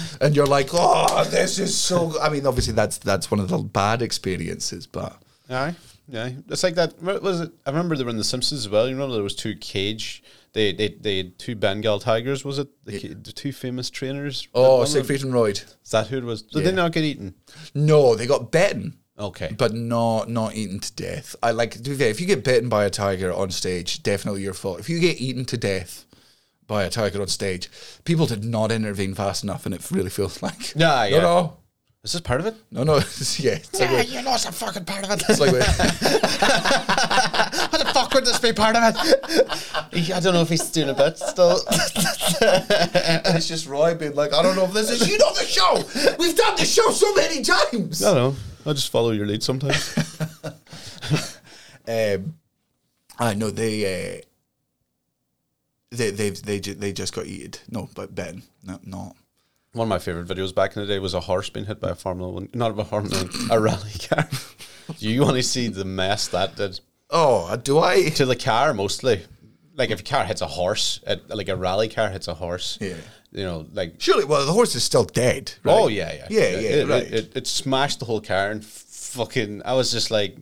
and you're like, oh, this is so. I mean, obviously that's that's one of the bad experiences, but Aye, yeah. It's like that. Was it? I remember they were in The Simpsons as well. You remember there was two cage. They they they had two Bengal tigers. Was it the, ca- the two famous trainers? Oh, Siegfried and Roy. Is that who it was? Did Yeah. they not get eaten? No, they got bitten. Okay. but not not eaten to death. I like to be fair, if you get bitten by a tiger on stage, definitely your fault. If you get eaten to death by a tiger on stage, people did not intervene fast enough, and it really feels like Yeah, no, yeah. no, Is this part of it? no, no, it's- yeah, it's like, you know it's a fucking part of it. it's like How the fuck would this be part of it? I don't know if he's doing a bit still. and it's just Roy being like, I don't know if this is you know the show. We've done the show so many times. I don't I'll just follow your lead sometimes. Um, I know they. Uh, they they they ju- they just got eaten. No, but Ben, no, not. One of my favorite videos back in the day was a horse being hit by a Formula One, not a Formula One, a rally car. Do you want to see the mess that did Oh, do I? to the car mostly? Like if a car hits a horse, it, like a rally car hits a horse. Yeah. You know, like Surely, well, the horse is still dead. Right? oh yeah, yeah, yeah, yeah, It, right. it, it, it smashed the whole car and fucking. I was just like,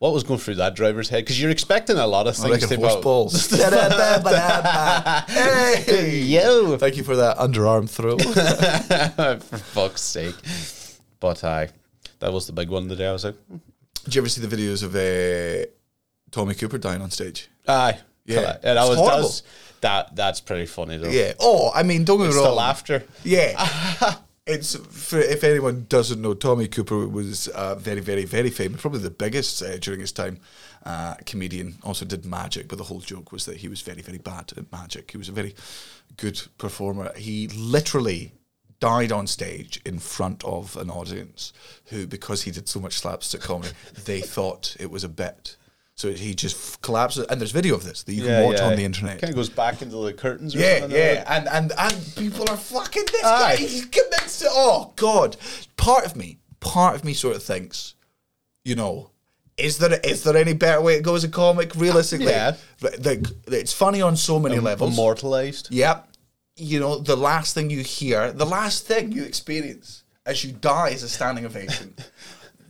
what was going through that driver's head? Because you're expecting a lot of things. like horse balls. hey, Yo, thank you for that underarm throw. for fuck's sake! But I, that was the big one today. I was like, Did you ever see the videos of uh, Tommy Cooper dying on stage? aye, Yeah. that It's was, that horrible. was that. That's pretty funny though. Yeah. Oh, I mean, don't get me wrong. the laughter. Yeah. it's for if anyone doesn't know, Tommy Cooper was uh, very, very, very famous, probably the biggest uh, during his time. Uh, comedian also did magic, but the whole joke was that he was very, very bad at magic. He was a very good performer. He literally died on stage in front of an audience who, because he did so much slapstick comedy, they thought it was a bit. So he just collapses, and there's video of this that you can watch on the internet. Kind of goes back into the curtains. Or Yeah, something yeah, like and and and people are fucking this Aye. guy. He's convinced. To, oh God, part of me, part of me, sort of thinks, you know, is there is there any better way to go as a comic? Realistically, Yeah. Like, it's funny on so many levels. Immortalized. Yep. You know, the last thing you hear, the last thing you experience as you die is a standing ovation.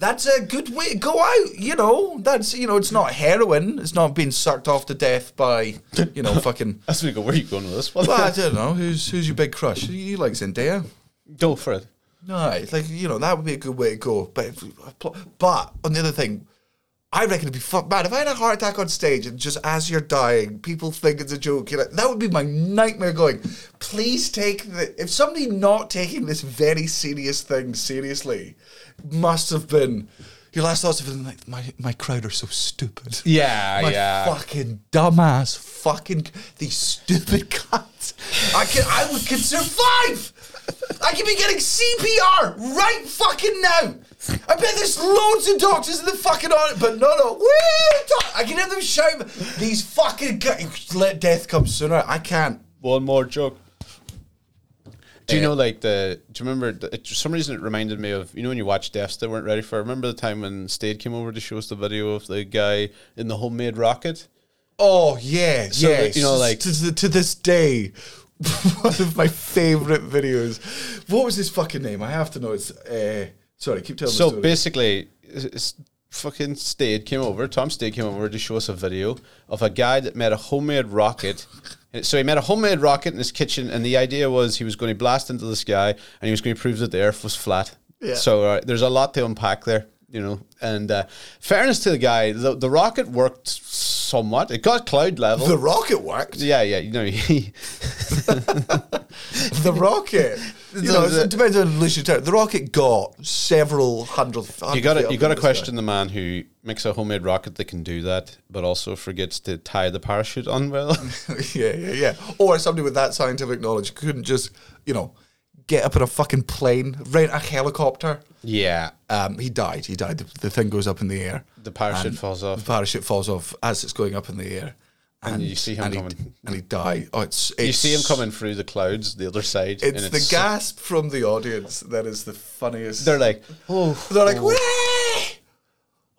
That's a good way to go out, you know. That's you know, it's not heroin. It's not being sucked off to death by, you know, fucking That's where you go. Where are you going with this well, I don't know. Who's who's your big crush? You like Zendaya? go for it. No, it's like you know that would be a good way to go. But if, but on the other thing, I reckon it'd be fuck bad if I had a heart attack on stage and just as you're dying, people think it's a joke. You know, that would be my nightmare. Going, please take the. If somebody not taking this very serious thing seriously, must have been. Your last thoughts have been like, my my crowd are so stupid. Yeah, my yeah. fucking dumbass, fucking these stupid cunts. I can, I would could survive. I could be getting CPR right fucking now. I bet there's loads of doctors in the fucking on it, but no, no. Woo! doc- I can hear them shout. These fucking guys, let death come sooner. I can't. One more joke. Do you Uh, know, like the? Do you remember? The, it, for some reason, it reminded me of you know when you watch Deaths they weren't ready for. Remember the time when Stade came over to show us the video of the guy in the homemade rocket? Oh yeah, So yeah. that, you know, like- to, to, to this day, one of my favorite videos. What was his fucking name? I have to know. It's uh, sorry. Keep telling. So basically, fucking Stade came over. Tom Stade came over to show us a video of a guy that made a homemade rocket. So he made a homemade rocket in his kitchen, and the idea was he was going to blast into the sky, and he was going to prove that the Earth was flat. Yeah. So uh, there's a lot to unpack there, you know. And uh, fairness to the guy, the, the rocket worked somewhat. It got cloud level. the rocket worked. yeah, yeah, you know, he, the rocket. You know, it depends on loose you. The rocket got several hundred. you got to you got to question the man who makes a homemade rocket that can do that, but also forgets to tie the parachute on well. yeah, yeah, yeah. Or somebody with that scientific knowledge couldn't just, you know, get up in a fucking plane, rent a helicopter. yeah, Um, he died. He died. The, the thing goes up in the air. the parachute falls off. The parachute falls off as it's going up in the air. And you see him and he- coming. and he died. Oh, it's, it's You see him coming through the clouds, the other side. It's and the so- gasp from the audience that is the funniest. They're like, oh, They're like, "Wah!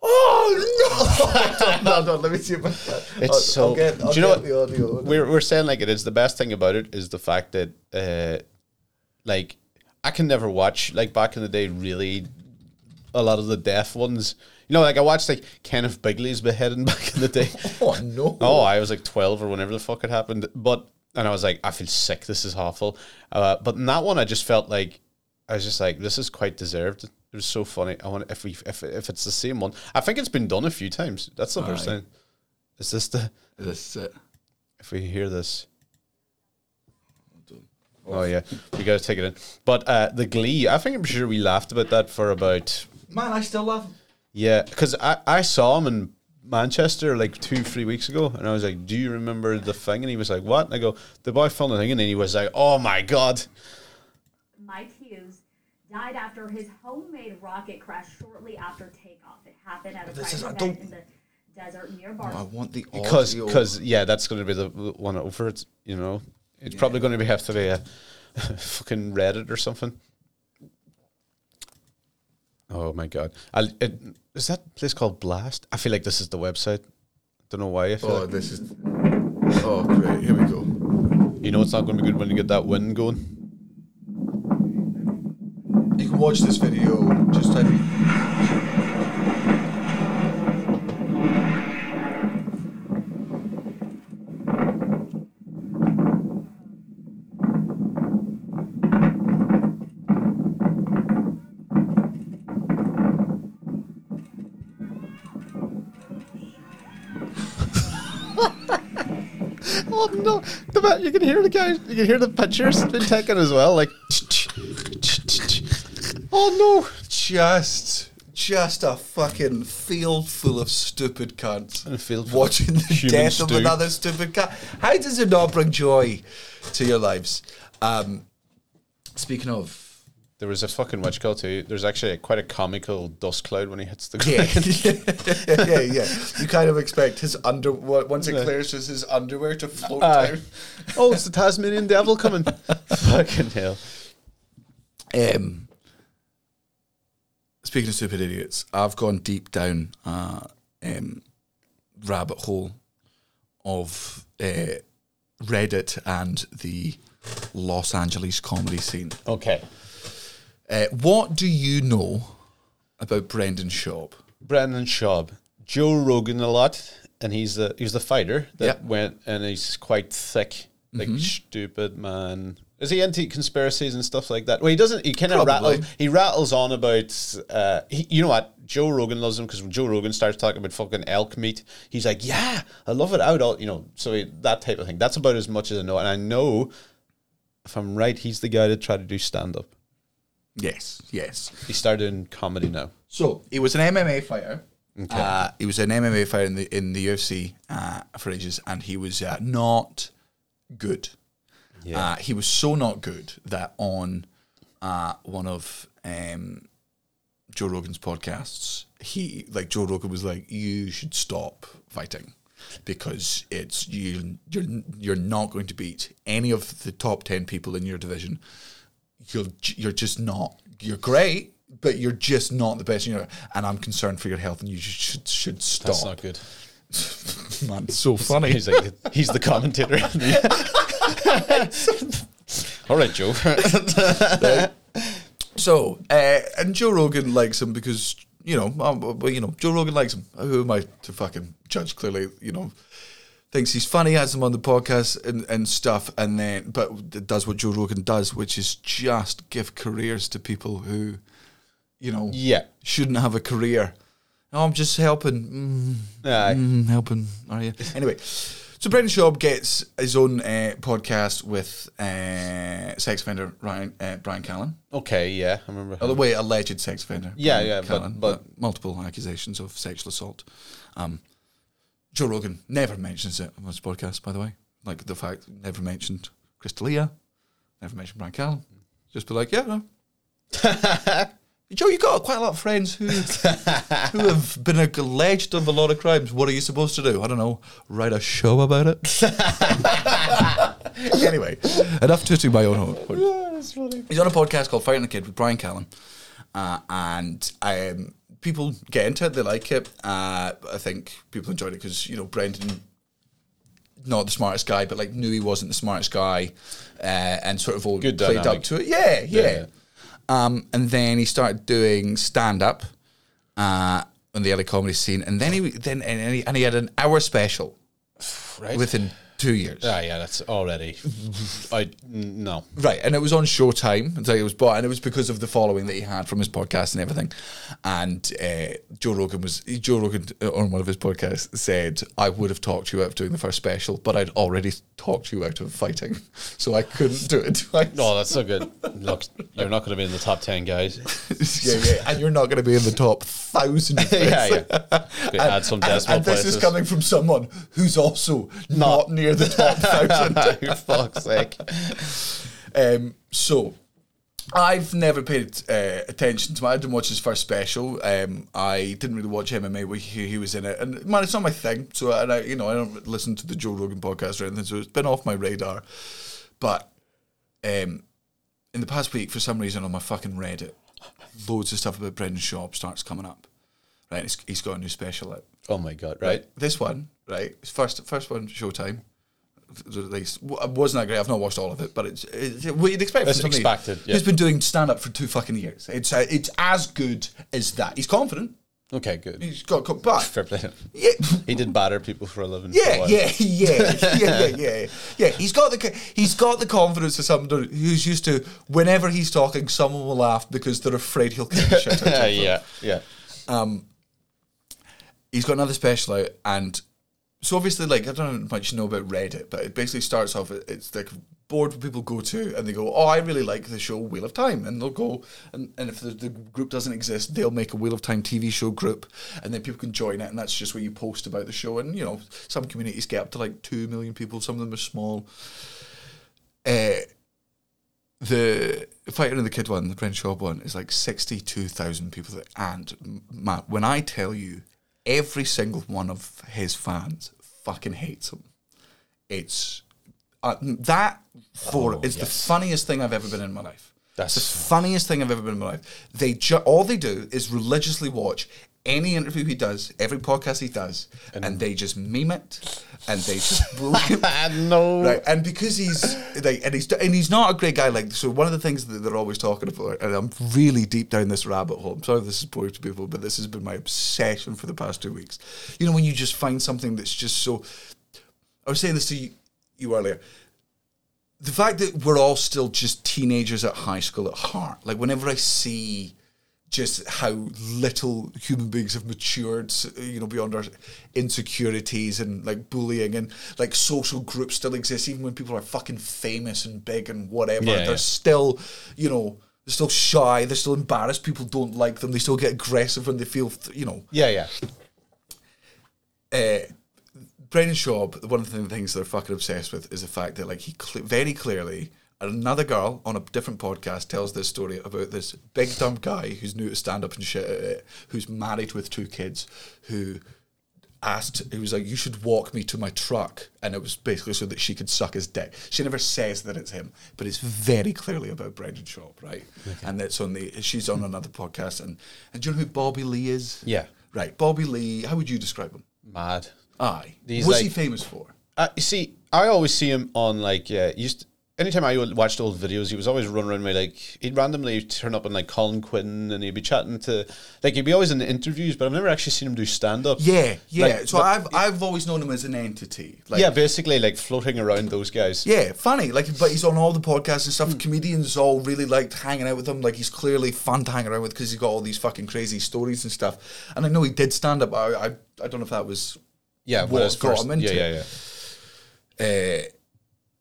oh no! no, no, let me see if I can. It's I'll, so- I'll get, I'll do you know audio. we're we're saying like it is. The best thing about it is the fact that, uh, like, I can never watch like back in the day. Really, a lot of the deaf ones. You know, like I watched like Kenneth Bigley's beheading back in the day. oh no! Oh, I was like 12 or whenever the fuck it happened. But, and I was like, I feel sick. This is awful. Uh, but in that one, I just felt like I was just like, this is quite deserved. It was so funny. I want if we if if it's the same one. I think it's been done a few times. That's the first Aye. time. Is this the? Is This it? If we hear this. Oh yeah, we gotta take it in. But uh, the Glee, I think I'm sure we laughed about that for about man, I still love. yeah, because I, I saw him in Manchester like two three weeks ago, and I was like, "Do you remember the thing?" And he was like, "What?" And I go, "The boy filmed the thing," and then he was like, "Oh my god!" Mike Hughes died after his homemade rocket crashed shortly after takeoff. It happened at a This is- private I event don't- in the desert near Bar. I want the Because because yeah, that's going to be the one over it. You know, it's probably going to be have to be a fucking Reddit or something. Oh my god! It, is that place called Blast? I feel like this is the website. Don't know why. I feel Oh, like, this is. Oh, great. Here we go. you know it's not going to be good when you get that wind going. You can watch this video. Just type. You can hear the guys. You can hear the pictures been taken as well. Like, oh no! Just, just a fucking field full of stupid cunts. And a field full watching the death of another stupid cunt. How does it not bring joy to your lives? Um, speaking of, There was a fucking witch call too. There's actually quite a comical dust cloud when he hits the yeah, ground. yeah, yeah. You kind of expect his under once it Yeah. clears, just his underwear to float Aye. down. oh, it's the Tasmanian devil coming! fucking hell! Um, speaking of stupid idiots, I've gone deep down a um, rabbit hole of uh, Reddit and the Los Angeles comedy scene. Okay, Uh, what do you know about Brendan Schaub? Brendan Schaub, Joe Rogan a lot, and he's the he's the fighter that Yeah. went and he's quite thick, like stupid man. Is he into conspiracies and stuff like that? Well, he doesn't. He kind of rattles. He rattles on about. Uh, he, you know what? Joe Rogan loves him because when Joe Rogan starts talking about fucking elk meat, he's like, "Yeah, I love it out." All you know, so he, that type of thing. That's about as much as I know, and I know. If I'm right, he's the guy that tried to do stand up. Yes, yes. He started in comedy now. So he was an MMA fighter. Uh, he was an MMA fighter in the in the UFC uh, for ages, and he was uh, not good. Uh, he was so not good that on uh, one of um, Joe Rogan's podcasts, he like Joe Rogan was like, "You should stop fighting because it's you you're you're not going to beat any of the top ten people in your division. You're you're just not. You're great." But you're just not the best, you know, and I'm concerned for your health, and you should should stop. That's not good. Man, it's so funny. He's like he's the commentator. All right, Joe. So, uh, and Joe Rogan likes him because you know, um, well, you know, Joe Rogan likes him. Who am I to fucking judge? Clearly, you know, thinks he's funny, has him on the podcast and, and stuff, and then but does what Joe Rogan does, which is just give careers to people who, you know, Yeah. shouldn't have a career. Oh, I'm just helping. Mm, Aye. mm, helping. Are you? Anyway, so Brendan Schaub gets his own uh, podcast with uh, sex offender Ryan uh, Brian Callen. okay, yeah, I remember. Oh, the way alleged sex offender. Yeah, Brian yeah, but- Callen, but- multiple accusations of sexual assault. Um, Joe Rogan never mentions it on his podcast, by the way. Like the fact never mentioned Chris D'Elia, never mentioned Brian Callen. Just be like, yeah, no. Joe, you got quite a lot of friends who who have been alleged of a lot of crimes. What are you supposed to do? I don't know. Write a show about it. anyway, enough tooting my own horn. He's on a podcast called Fighter and the Kid with Brian Callen, uh, and I. um, people get into it. They like it. Uh, I think people enjoyed it because you know Brendan, not the smartest guy, but like knew he wasn't the smartest guy, uh, and sort of all Good played dynamic. up to it. Yeah, yeah. yeah. Um, and then he started doing stand up uh, on the LA comedy scene, and then he then and he, and he had an hour special right. within two years. Ah, yeah, that's already. I no. Right, and it was on Showtime. Until it was bought, and it was because of the following that he had from his podcast and everything. And uh, Joe Rogan was Joe Rogan uh, on one of his podcasts said, "I would have talked you out of doing the first special, but I'd already talked you out of fighting, so I couldn't do it twice." No, that's so good. Look, you're not going to be in the top ten guys. yeah, yeah, and you're not going to be in the top thousand. yeah, yeah. Could add some And, decimal and this places. is coming from someone who's also not, near the top thousand. For fuck's sake. Um, so, I've never paid uh, attention to. My I didn't watch his first special. Um, I didn't really watch MMA where he, he was in it, and man, it's not my thing. So, and I, you know, I don't listen to the Joe Rogan podcast or anything. So it's been off my radar. But um, in the past week, for some reason, on my fucking Reddit, loads of stuff about Brendan Schaub starts coming up. Right, he's, got a new special out. Oh my god! Right. This one, right, first first one, Showtime. Released. W- It wasn't that great. I've not watched all of it, but it's, it's what you'd expect. It's expected, yeah. Who's been doing stand up for two fucking years? It's uh, it's as good as that. He's confident. Okay, good. He's got, co- but Fair play. yeah, He did batter people for a living. for a yeah, yeah, yeah, yeah, yeah, yeah, yeah. He's got the he's got the confidence of someone who's used to whenever he's talking, someone will laugh because they're afraid he'll kick the shit of them. yeah, Um, he's got another special out, and so obviously, like I don't much know about Reddit, but it basically starts off. It's like board where people go to, and they go, "Oh, I really like the show Wheel of Time," and they'll go, and, and if the, the group doesn't exist, they'll make a Wheel of Time TV show group, and then people can join it, and that's just where you post about the show, and you know, some communities get up to like two million people, some of them are small. Uh, the Fighter and the Kid one, the Brendan Schaub one, is like 62,000 people. There. And, when I tell you, every single one of his fans fucking hates him. It's uh, that for Oh, is the funniest thing I've ever been in my life. That's- the funniest thing I've ever been in my life. They ju- all they do is religiously watch any interview he does, every podcast he does, and, they just meme it, and they just him. no. Right, and because he's like, and he's and he's not a great guy. Like, so one of the things that they're always talking about, and I'm really deep down this rabbit hole. I'm sorry if this is boring to people, but this has been my obsession for the past two weeks. You know, when you just find something that's just so. I was saying this to you, you earlier. The fact that we're all still just teenagers at high school at heart. Like, whenever I see just how little human beings have matured, you know, beyond our insecurities and like bullying and like social groups still exist, even when people are fucking famous and big and whatever. Yeah, they're yeah. still, you know, they're still shy. They're still embarrassed. People don't like them. They still get aggressive when they feel, you know, Yeah, yeah. uh, Brendan Schaub, one of the things they're fucking obsessed with is the fact that like he cle very clearly another girl on a different podcast tells this story about this big dumb guy who's new to stand up and shit, uh, who's married with two kids, who asked, he was like, "You should walk me to my truck," and it was basically so that she could suck his dick. She never says that it's him, but it's very clearly about Brendan Schaub, right? And it's on the she's on another podcast, and and do you know who Bobby Lee is? Yeah. right. Bobby Lee. How would you describe him? Mad. Aye. He's What's he famous for? Uh, you see, I always see him on like uh, used. Anytime I watched old videos, he was always running around me like he'd randomly turn up on like Colin Quinn and he'd be chatting to like he'd be always in the interviews, but I've never actually seen him do stand up. Yeah, yeah. Like, so I've I've always known him as an entity. Like, yeah, basically like floating around those guys. Yeah, funny. Like, but he's on all the podcasts and stuff. Comedians all really liked hanging out with him. Like, he's clearly fun to hang around with because he's got all these fucking crazy stories and stuff. And I know he did stand up. I I, I don't know if that was yeah. what What got first, him into yeah, yeah, yeah. Uh,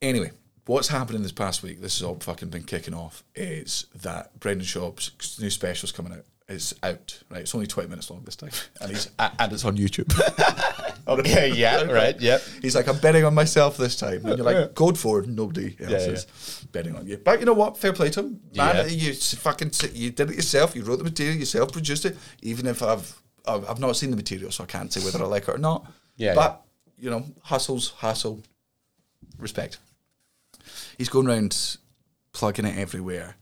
anyway, what's happening this past week? This has all fucking been kicking off. Is that Brendan Schaub's new special's coming out? It's out. Right, it's only twenty minutes long this time, and he's and it's on YouTube. Okay, yeah, right, yep. He's like, I'm betting on myself this time. And you're like, go for it. Nobody else Yeah, is betting on you. But you know what? Fair play to him. Man, Yeah. you fucking you did it yourself. You wrote the material yourself, produced it. Even if I've I've, I've not seen the material, so I can't say whether I like it or not. Yeah, But you know, hustles, hustle, respect. He's going around plugging it everywhere.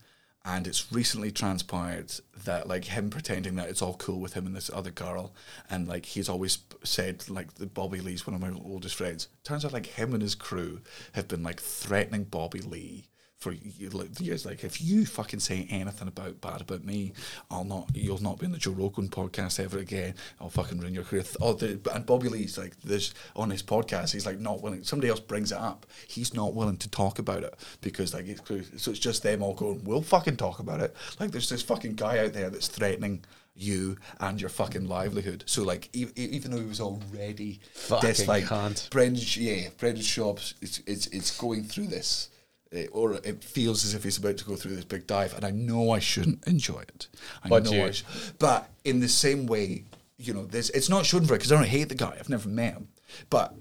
And it's recently transpired that like him pretending that it's all cool with him and this other girl, and like he's always said like that Bobby Lee's one of my oldest friends. Turns out like him and his crew have been like threatening Bobby Lee for years. Like, if you fucking say anything about bad about me, I'll not. You'll not be on the Joe Rogan podcast ever again. I'll fucking ruin your career. Oh, the, and Bobby Lee's like this on his podcast. He's like not willing. Somebody else brings it up. He's not willing to talk about it because like it's so it's just them all going. We'll fucking talk about it. Like there's this fucking guy out there that's threatening you and your fucking livelihood. So like e- even though he was already Fucking disliked. Brendan, yeah, Brendan Schaub's it's, it's it's going through this, eh, or it feels as if he's about to go through this big dive, and I know I shouldn't enjoy it. I But know you- I sh- but in the same way, you know, this it's not Schadenfreude because I don't hate the guy. I've never met him, but.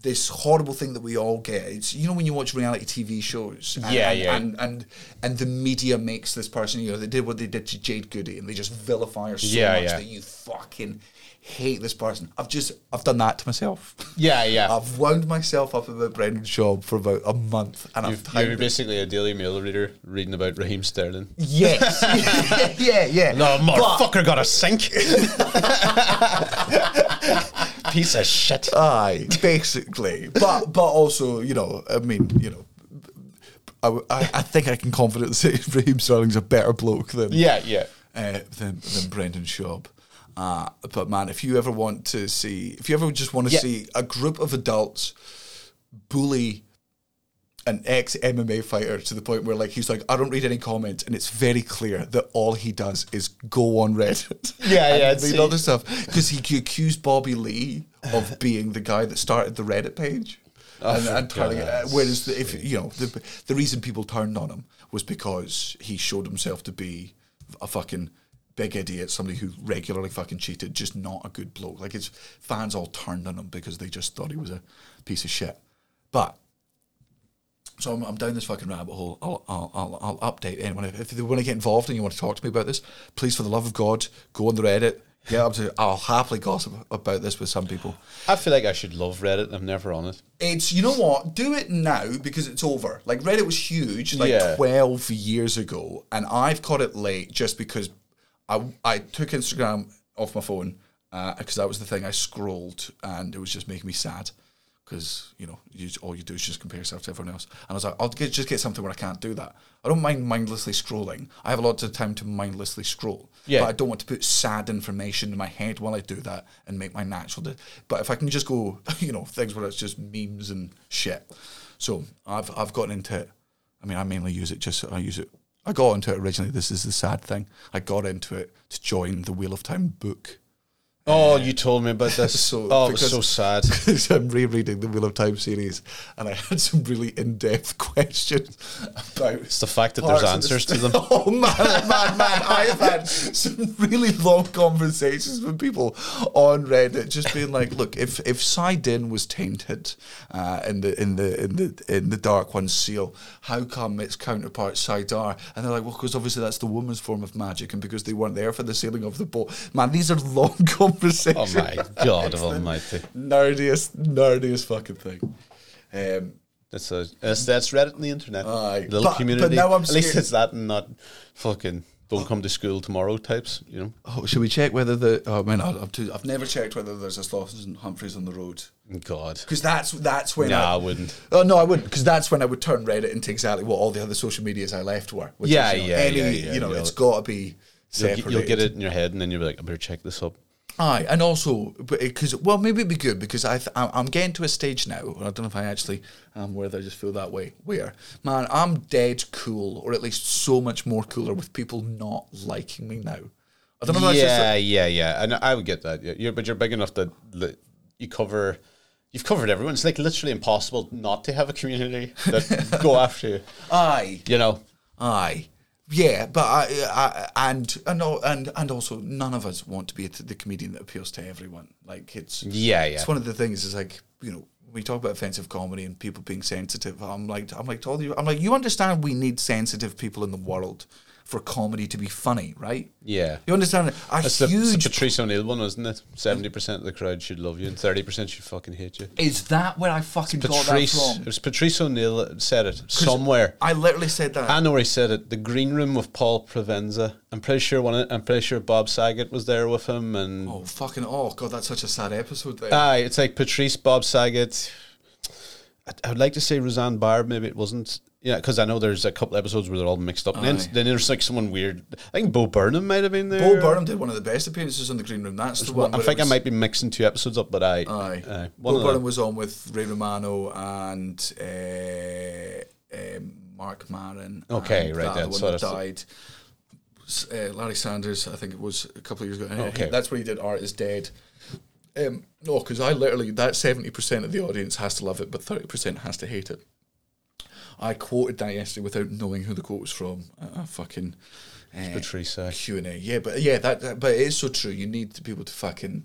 This horrible thing that we all get. It's you know when you watch reality TV shows. And, Yeah, and, yeah. And, and and the media makes this person. You know they did what they did to Jade Goody, and they just vilify her so Yeah, much yeah. that you fucking hate this person. I've just I've done that to myself. Yeah, yeah. I've wound myself up about Brendan Schaub for about a month, and I've You're timed it. basically a Daily Mail reader reading about Raheem Sterling. yes, yeah, yeah. No, But- motherfucker got a sink. Piece of shit. Aye, basically, but but also, you know, I mean, you know, I I think I can confidently say Raheem Sterling's a better bloke than Yeah, yeah. uh, than than Brendan Schaub. Uh, but man, if you ever want to see, if you ever just want to Yeah. see a group of adults bully an ex MMA fighter to the point where like he's like, I don't read any comments, and it's very clear that all he does is go on Reddit. Yeah, and yeah, read see. all this stuff because he accused Bobby Lee of being the guy that started the Reddit page. and, and turning it, whereas the, if you know the the reason people turned on him was because he showed himself to be a fucking big idiot, somebody who regularly fucking cheated, just not a good bloke. Like his fans all turned on him because they just thought he was a piece of shit. But so I'm, I'm down this fucking rabbit hole. I'll, I'll, I'll, I'll update anyone. If, if they want to get involved and you want to talk to me about this, please, for the love of God, go on the Reddit. Get up to. I'll happily gossip about this with some people. I feel like I should love Reddit. I'm never on it. It's you know what? Do it now because it's over. Like Reddit was huge like Yeah. twelve years ago, and I've caught it late just because I I took Instagram off my phone uh, because that was the thing I scrolled and it was just making me sad because you know you, all you do is just compare yourself to everyone else. And I was like, I'll get, just get something where I can't do that. I don't mind mindlessly scrolling. I have a lot of time to mindlessly scroll. Yeah. But I don't want to put sad information in my head while I do that and make my natural. De- but if I can just go, you know, things where it's just memes and shit. So I've I've gotten into it. I mean, I mainly use it just I use it. I got into it originally. This is the sad thing. I got into it to join the Wheel of Time book. Oh, you told me about this. So- oh, it was so sad. I'm rereading the Wheel of Time series, and I had some really in-depth questions about. It's the fact that there's of the answers to them. Oh man, man, man! I've had some really long conversations with people on Reddit, just being like, "Look, if if saidin was tainted uh, in the in the in the in the Dark One seal, how come its counterpart saidar?" And they're like, "Well, because obviously that's the woman's form of magic, and because they weren't there for the sealing of the Bore." Man, these are long Oh my God It's the Almighty! nerdiest, nerdiest fucking thing. Um, That's a that's, that's Reddit and the internet. Aye. Little But- but now I'm At least scared- it's that and not fucking don't come to school tomorrow types. You know. oh, should we check whether the? Oh man, I- I've, too, I've never checked whether there's a Slaughter and Humphries on the road. God. Because that's that's when Nah, I, I wouldn't. Oh no, I wouldn't. Because that's when I would turn Reddit into exactly what all the other social medias I left were. Which Yeah, is, you know, yeah, any, yeah, yeah, You know, you'll- it's got to be You'll, get- you'll get it in your head and then you'll be like, I better check this up. Aye, and also because well, maybe it'd be good because I th- I'm getting to a stage now. and I don't know if I actually am whether I just feel that way. Where man, I'm dead cool, or at least so much more cooler with people not liking me now. I don't know. if that's just yeah, yeah, yeah. And I would get that. Yeah, you're, but you're big enough that you cover. You've covered everyone. It's like literally impossible not to have a community that go after you. aye, You know. Aye. Yeah, but I, I and and and and also none of us want to be the comedian that appeals to everyone. Like it's Yeah, yeah. It's one of the things is like you know when we talk about offensive comedy and people being sensitive. I'm like I'm like told you I'm like you understand we need sensitive people in the world for comedy to be funny, right? Yeah. You understand? A That's the, it's the huge Patrice O'Neal one, wasn't it? Seventy percent of the crowd should love you, and thirty percent should fucking hate you. is that where I fucking got that Patrice, from? it was Patrice O'Neal that said it somewhere. I literally said that. I know where he said it. The green room with Paul Provenza. I'm pretty sure one. I'm pretty sure Bob Saget was there with him, and oh fucking oh god, that's such a sad episode. There. aye, it's like Patrice, Bob Saget. I- would like to say Roseanne Barr. Maybe it wasn't. Yeah, because I know there's a couple episodes where they're all mixed up. And then, then there's like someone weird. I think Bo Burnham might have been there. Bo Burnham did one of the best appearances in the green room. That's the Well, one. I think I might be mixing two episodes up, but I. Aye. aye. Bo Burnham was on with Ray Romano and uh, um Marc Maron. Okay, right that other one that that's the- died. Uh, Larry Sanders, I think it was a couple of years ago. Okay. that's where he did Art is Dead. Um, no, because I literally that seventy percent of the audience has to love it, but thirty percent has to hate it. I quoted that yesterday without knowing who the quote was from. Fucking uh, Q and A. Yeah, but yeah, that, that- But it is so true. You need people to fucking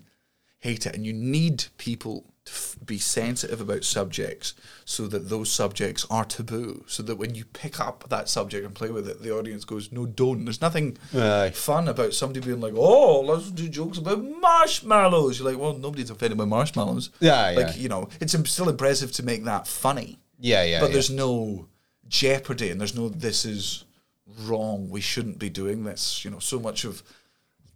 hate it, and you need people to f- be sensitive about subjects, so that those subjects are taboo. So that when you pick up that subject and play with it, the audience goes, "No, don't." There's nothing Aye. fun about somebody being like, "Oh, let's do jokes about marshmallows." You're like, "Well, nobody's offended by marshmallows." Yeah, Like yeah. you know, it's still impressive to make that funny. Yeah, yeah. But yeah. there's no jeopardy and there's no this is wrong. We shouldn't be doing this. You know, so much of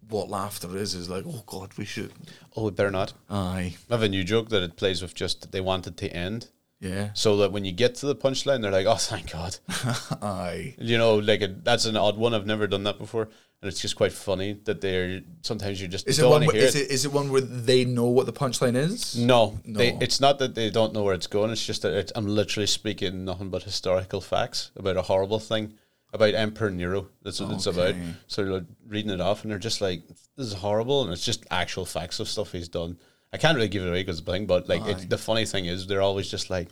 what laughter is is like, oh God, we should. Oh, we better not. Aye, I have a new joke that it plays with just they want it to end. yeah, So that when you get to the punchline, they're like, oh, thank God. aye. You know, like a, that's an odd one. I've never done that before. And it's just quite funny that they're sometimes you just Is it don't one? want to Where, hear is it. it is it one where they know what the punchline is? No, No. They, it's not that they don't know where it's going. It's just that it's, I'm literally speaking nothing but historical facts about a horrible thing about Emperor Nero. That's what it's about. So they're reading it off, and they're just like, "This is horrible," and it's just actual facts of stuff he's done. I can't really give it away because it's thing, but like, it, the funny thing is, they're always just like,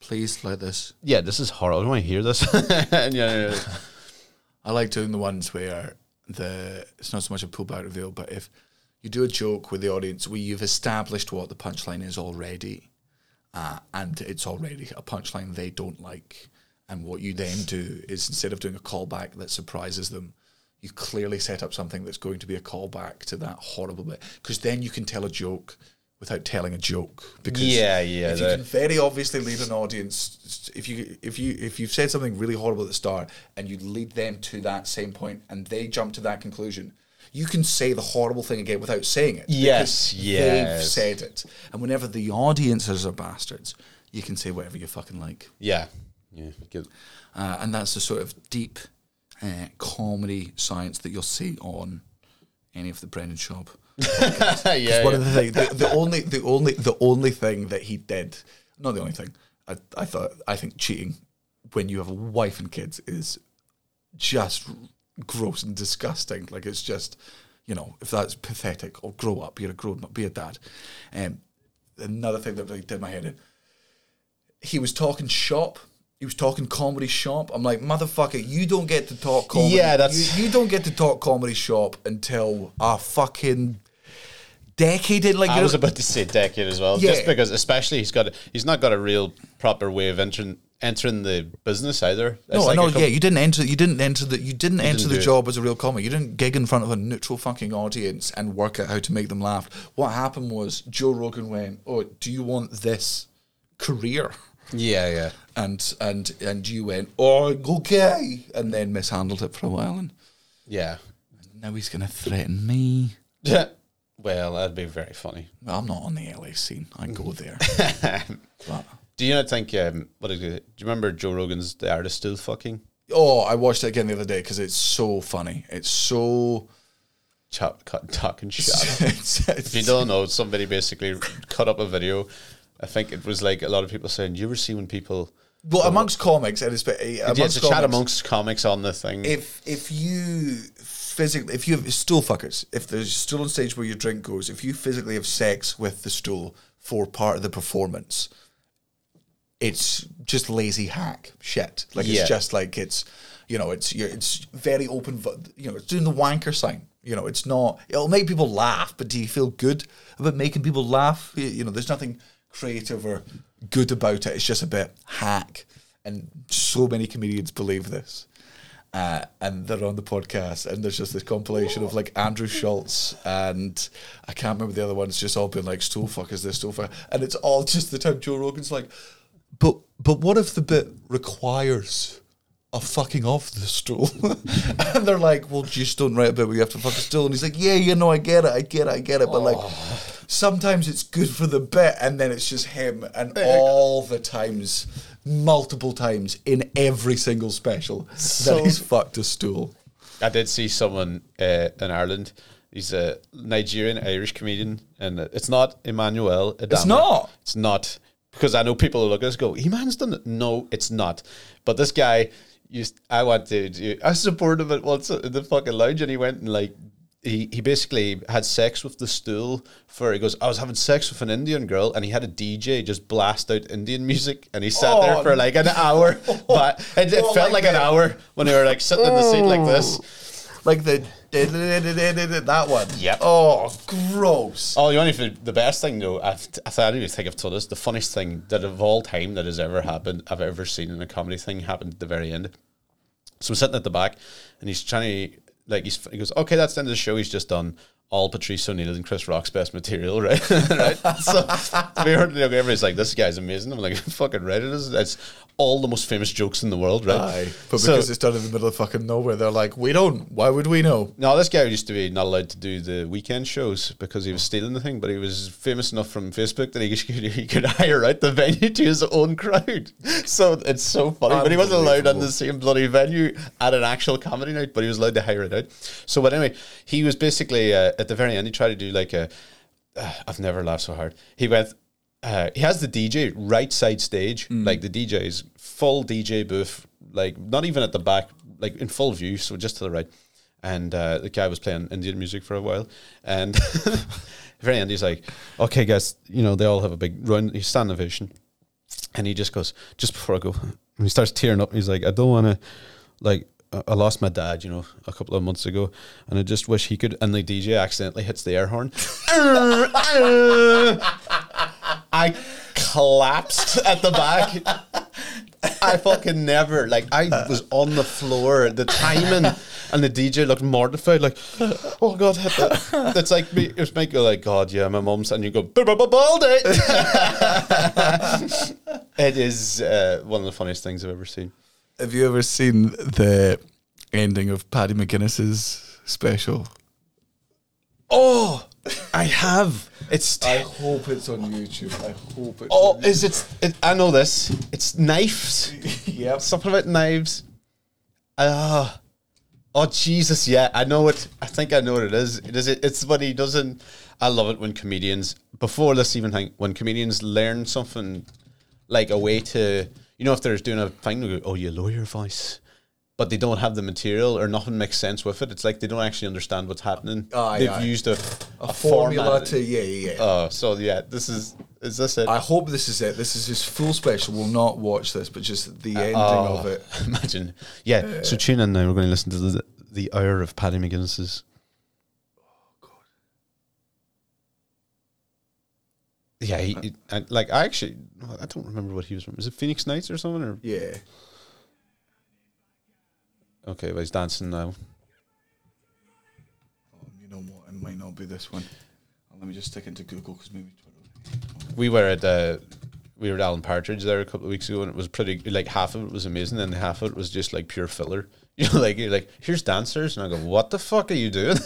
Please let this. "Yeah, this is horrible. I don't want to hear this." and yeah, yeah, I like doing the ones where the it's not so much a pullback reveal, but if you do a joke with the audience where you've established what the punchline is already, uh, and it's already a punchline they don't like, and what you then do is instead of doing a callback that surprises them, you clearly set up something that's going to be a callback to that horrible bit, because then you can tell a joke without telling a joke. Because Yeah, yeah, If you can very obviously lead an audience if you if you if you've said something really horrible at the start and you lead them to that same point and they jump to that conclusion you can say the horrible thing again without saying it. Yes, yes. they've said it. And whenever the audiences are bastards you can say whatever you fucking like. Yeah, yeah. Good. uh, and that's the sort of deep uh, comedy science that you'll see on any of the Brendan Schaub yeah, one yeah. of the things, the, the only, the only, the only thing that he did, not the only thing. I, I thought, I think cheating when you have a wife and kids is just gross and disgusting. Like it's just, you know, if that's pathetic, or grow up. You're a grown up. Be a dad. Um, another thing that really did my head in. He was talking shop. He was talking comedy shop. I'm like, motherfucker, you don't get to talk comedy. Yeah, that's- you, you don't get to talk comedy shop until a fucking decade in. Like I was about to say decade as well, Yeah. just because especially he's got a, he's not got a real proper way of entering entering the business either. It's No, like no, yeah, you didn't enter. You didn't enter the. You didn't enter didn't the do it. job as a real comic. You didn't gig in front of a neutral fucking audience and work out how to make them laugh. What happened was Joe Rogan went, "Oh, do you want this career?" yeah, yeah. And and and you went, "Oh, okay," and then mishandled it for a while, and Yeah. now he's going to threaten me. well, that'd be very funny. Well, I'm not on the LA scene. I go there. but, Do you not think? Um, what is it? Do you remember Joe Rogan's "The Art of Stool Fucking"? oh, I watched it again the other day because it's so funny. It's so. Chop, cut, talking shit. it's, if you don't know, somebody basically cut up a video. I think it was like a lot of people saying, "You ever see when people?" Well, amongst comics, and it's yeah, eh, it's a chat amongst comics on the thing. If if you physically, if you have stool fuckers, if there's a stool on stage where your drink goes, if you physically have sex with the stool for part of the performance, it's just lazy hack shit. Like Yeah. it's just like it's, you know, it's you're, it's very open. You know, it's doing the wanker sign. You know, it's not. It'll make people laugh, but do you feel good about making people laugh? You know, there's nothing creative or good about it. It's just a bit hack, and so many comedians believe this. Uh, and they're on the podcast, and there's just this compilation of like Andrew Schulz and I can't remember the other ones, just all being like stool fuckers, this stool fucker, and it's all just the time Joe Rogan's like, but but what if the bit requires I'm fucking off the stool. and they're like, well, just don't write about where you have to fuck a stool. And he's like, yeah, you know, I get it, I get it, I get it. But like, sometimes it's good for the bit, and then it's just him. And all the times, multiple times in every single special, So- that he's fucked a stool. I did see someone uh, in Ireland. He's a Nigerian Irish comedian, and it's not Emmanuel. Adama. It's not? It's not because I know people who look at us go, "Eman's done it." No, it's not. But this guy used. I went to. do- I supported him at once in the fucking lounge, and he went and like. He, he basically had sex with the stool for he goes I was having sex with an Indian girl and he had a DJ just blast out Indian music and he sat there Oh, for like an hour but it, it Oh felt like an hour when they were like sitting in the seat like this oh. Like the that one. Yep. Oh, gross. Oh, you only for the best thing though. I've, I th- I don't even think I've told this. The funniest thing that of all time that has ever happened, I've ever seen in a comedy thing happened at the very end. So I'm sitting at the back, and he's trying to like he's he goes, okay, that's the end of the show. He's just done all Patrice O'Neal and Chris Rock's best material, right? right. So we heard like, everybody's like, this guy's amazing. I'm like, fucking right, it is. It's all the most famous jokes in the world, right? Aye. But So- because it's done in the middle of fucking nowhere, they're like, we don't. Why would we know? No, this guy used to be not allowed to do the weekend shows because he was stealing the thing, but he was famous enough from Facebook that he could, he could hire out the venue to his own crowd. So it's so funny. But he wasn't allowed on the same bloody venue at an actual comedy night, but he was allowed to hire it out. So, but anyway, he was basically uh, at the very end, he tried to do like a. Uh, I've never laughed so hard. He went. Uh, he has the DJ right side stage, like the DJ is full DJ booth, like not even at the back, like in full view, so just to the right. And uh, the guy was playing Indian music for a while, and very end he's like, "Okay, guys, you know they all have a big run." He's standing ovation, and he just goes, "Just before I go," and he starts tearing up. He's like, "I don't want to, like." I lost my dad, you know, a couple of months ago, and I just wish he could. And the DJ accidentally hits the air horn. I collapsed at the back. I fucking never like I was on the floor. The timing and the DJ looked mortified, like, oh god, hit that. It's like me. It's make you like, God, yeah, my mum's, and you go, Baldy. it is uh, one of the funniest things I've ever seen. Have you ever seen the ending of Paddy McGuinness's special? Oh, I have. It's I hope it's on YouTube. I hope it's. oh, on is it, it? I know this. It's knives. Yep. Something about knives. Ah. oh Jesus, yeah, I know it. I think I know what it is. It is. It, It's when he doesn't. I love it when comedians before this even thing when comedians learn something like a way to you know if they're doing a thing they go, oh you lawyer your voice. But they don't have the material, or nothing makes sense with it. It's like they don't actually understand what's happening. Aye, They've aye. used a, a formula format. to yeah yeah. yeah. Oh, so yeah, this is is this it? I hope this is it. This is his full special. We'll not watch this, but just the uh, ending Oh, of it. Imagine. Yeah. so uh, tune in now. We're going to listen to the the hour of Paddy McGuinness's. Yeah, he, he- I, like I actually, I don't remember what he was from. Is it Phoenix Nights or something? Or Yeah. okay, well he's dancing now. Oh, you know what? It might not be this one. Oh, let me just stick into Google because maybe. We were at uh, we were at Alan Partridge there a couple of weeks ago, and it was pretty. Like half of it was amazing, and half of it was just like pure filler. You know, like you're like, here's dancers, and I go, what the fuck are you doing?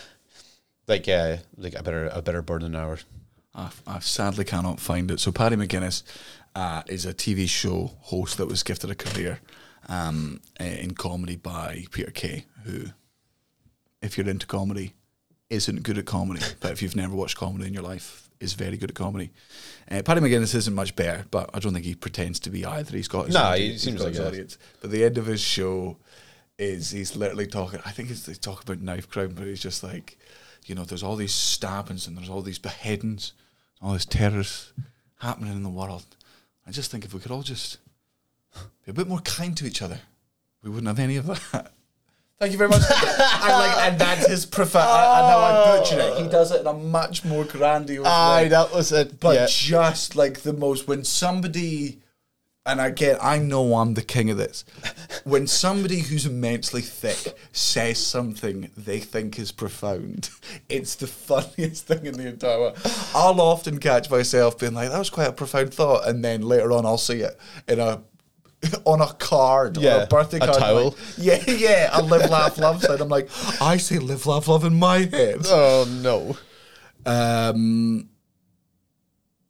like, uh, like I better, I better burn an hour. I, I sadly cannot find it. So Paddy McGuinness uh, is a TV show host that was gifted a career um, uh, in comedy by Peter Kay, who, if you're into comedy, isn't good at comedy, but if you've never watched comedy in your life, is very good at comedy. Uh, Paddy McGuinness isn't much better, but I don't think he pretends to be either. He's got his Nah, audience, he seems like his audience. But the end of his show is he's literally talking. I think it's they talk about knife crime, but he's just like, you know, there's all these stabbings and there's all these beheadings, all this terrors happening in the world. I just think if we could all just be a bit more kind to each other, we wouldn't have any of that. Thank you very much. and like, and that's his prefer. I, know I butchered it. He does it in a much more grandiose Aye, way. that was it. But yeah. just like the most, when somebody, and again, I know I'm the king of this. When somebody who's immensely thick says something they think is profound, it's the funniest thing in the entire world. I'll often catch myself being like, that was quite a profound thought. And then later on, I'll see it in a on a card or Yeah, a birthday card. I'm towel. like, yeah, yeah, a live, laugh, love sign. I'm like, I say live, laugh, love in my head. Oh no. Um,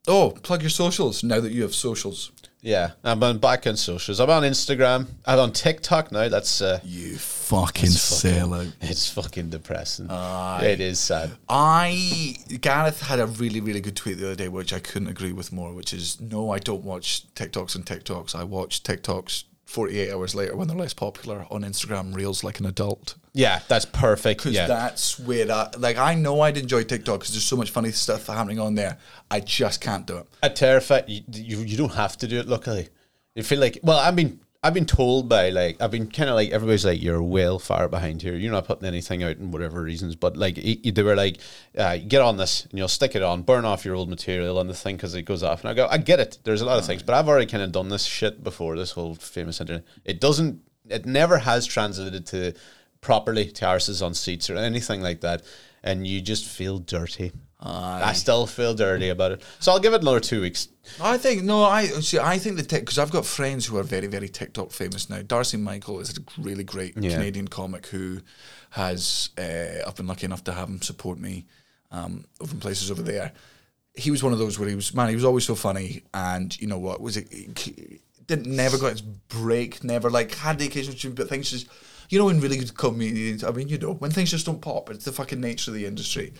oh, plug your socials now that you have socials. Yeah, I'm on back on socials. I'm on Instagram. I'm on TikTok now. That's uh, You fucking sellout. it's fucking depressing. It is sad. I Gareth had a really really good tweet the other day, which I couldn't agree with more. Which is no, I don't watch TikToks and TikToks. I watch TikToks 48 hours later when they're less popular on Instagram Reels like an adult. Yeah, that's perfect. Because Yeah, that's where I, like I know I'd enjoy TikTok because there's so much funny stuff happening on there. I just can't do it. a terrified. You, you you don't have to do it. Luckily, you feel like. Well, I've been I've been told by like I've been kind of like everybody's like you're well far behind here. You're not putting anything out in whatever reasons, but like they were like, uh, get on this and you'll stick it on, burn off your old material on the thing because it goes off. And I go, I get it. There's a lot of things, but I've already kind of done this shit before. This whole famous internet. It doesn't. It never has translated to properly terraces on seats or anything like that, and you just feel dirty. I still feel dirty about it. So I'll give it another two weeks. I think no, I see. I think the tech because I've got friends who are very, very TikTok famous now. Darcy Michael is a really great Yeah. Canadian comic who has. Uh, I've been lucky enough to have him support me um, over in places over there. He was one of those where he was man. He was always so funny, and you know what was it? he Didn't never got his break. Never like had the occasional tune, but things just. You know, in really good comedians, I mean, you know, when things just don't pop, it's the fucking nature of the industry.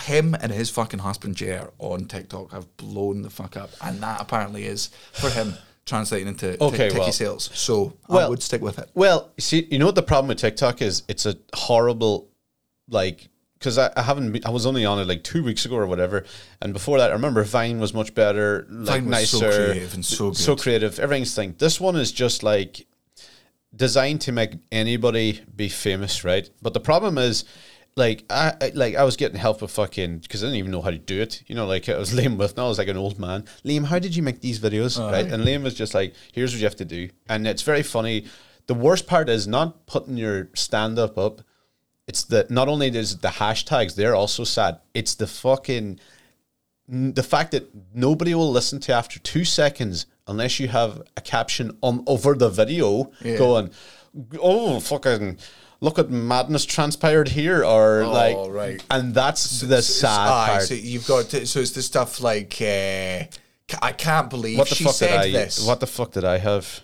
Him and his fucking husband Jer on TikTok have blown the fuck up, and that apparently is for him translating into Okay, okay, well- sales. So I would stick with it. Well, you see, you know what the problem with TikTok is? It's a horrible, like, because I, I haven't, I was only on it like two weeks ago or whatever, and before that, I remember Vine was much better, like Vine was so nicer, creative and so so creative. Everything's thing. This one is just like designed to make anybody be famous, right? But the problem is. Like I like I was getting help with fucking because I didn't even know how to do it. You know, like I was Liam with now I was like an old man. Liam, how did you make these videos? Uh-huh. right? And Liam was just like, here's what you have to do. And it's very funny. The worst part is not putting your stand up up. It's that not only is the hashtags, they're also sad. It's the fucking the fact that nobody will listen to after two seconds unless you have a caption on over the video going, "Oh, fucking." Look at madness transpired here, or like, right. and that's the sad Aye, part. So you've got to, so it's the stuff like uh, I can't believe what the she fuck said did I? this. What the fuck did I have?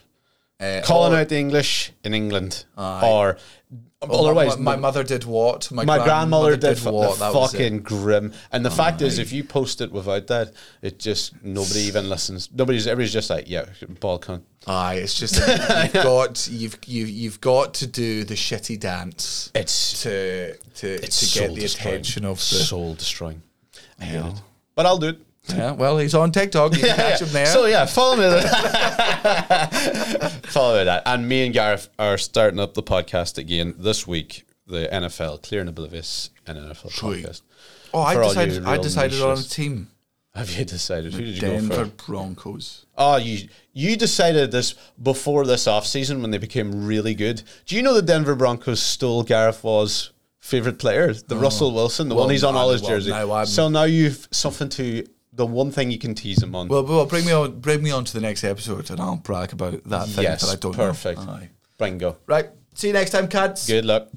Uh, Calling or- out the English in England, Aye. or Oh, otherwise, my, my mother did what? my grandmother did, fu- what? That was fucking grim. And the fact is, if you post it without that, it just nobody even listens. Nobody's everybody's just like, yeah, ball cunt. Aye, it's just you've got you've you, you've got to do the shitty dance It's to to it's to get the attention of the. soul destroying. I hate it, but I'll do it. Yeah, well, he's on TikTok. You can catch him there. So yeah, follow me. There. follow me that. And me and Gareth are starting up the podcast again this week. The NFL, Clear and Oblivious, an NFL Sweet. podcast. oh, I for all you decided. I real decided on a niches. team. Have you decided? Who did you Denver go for? Broncos. Oh, you you decided this before this offseason when they became really good. Do you know the Denver Broncos stole Gareth Waugh's favorite player, the oh. Russell Wilson, the Well, one he's on all his well, jersey. now I'm- so now you've something to the one thing you can tease him on. Well, well, bring me on. Bring me on to the next episode, and I'll brag about that thing yes, that I don't perfect. know. Aye. Bingo. Right. See you next time, cats. Good luck.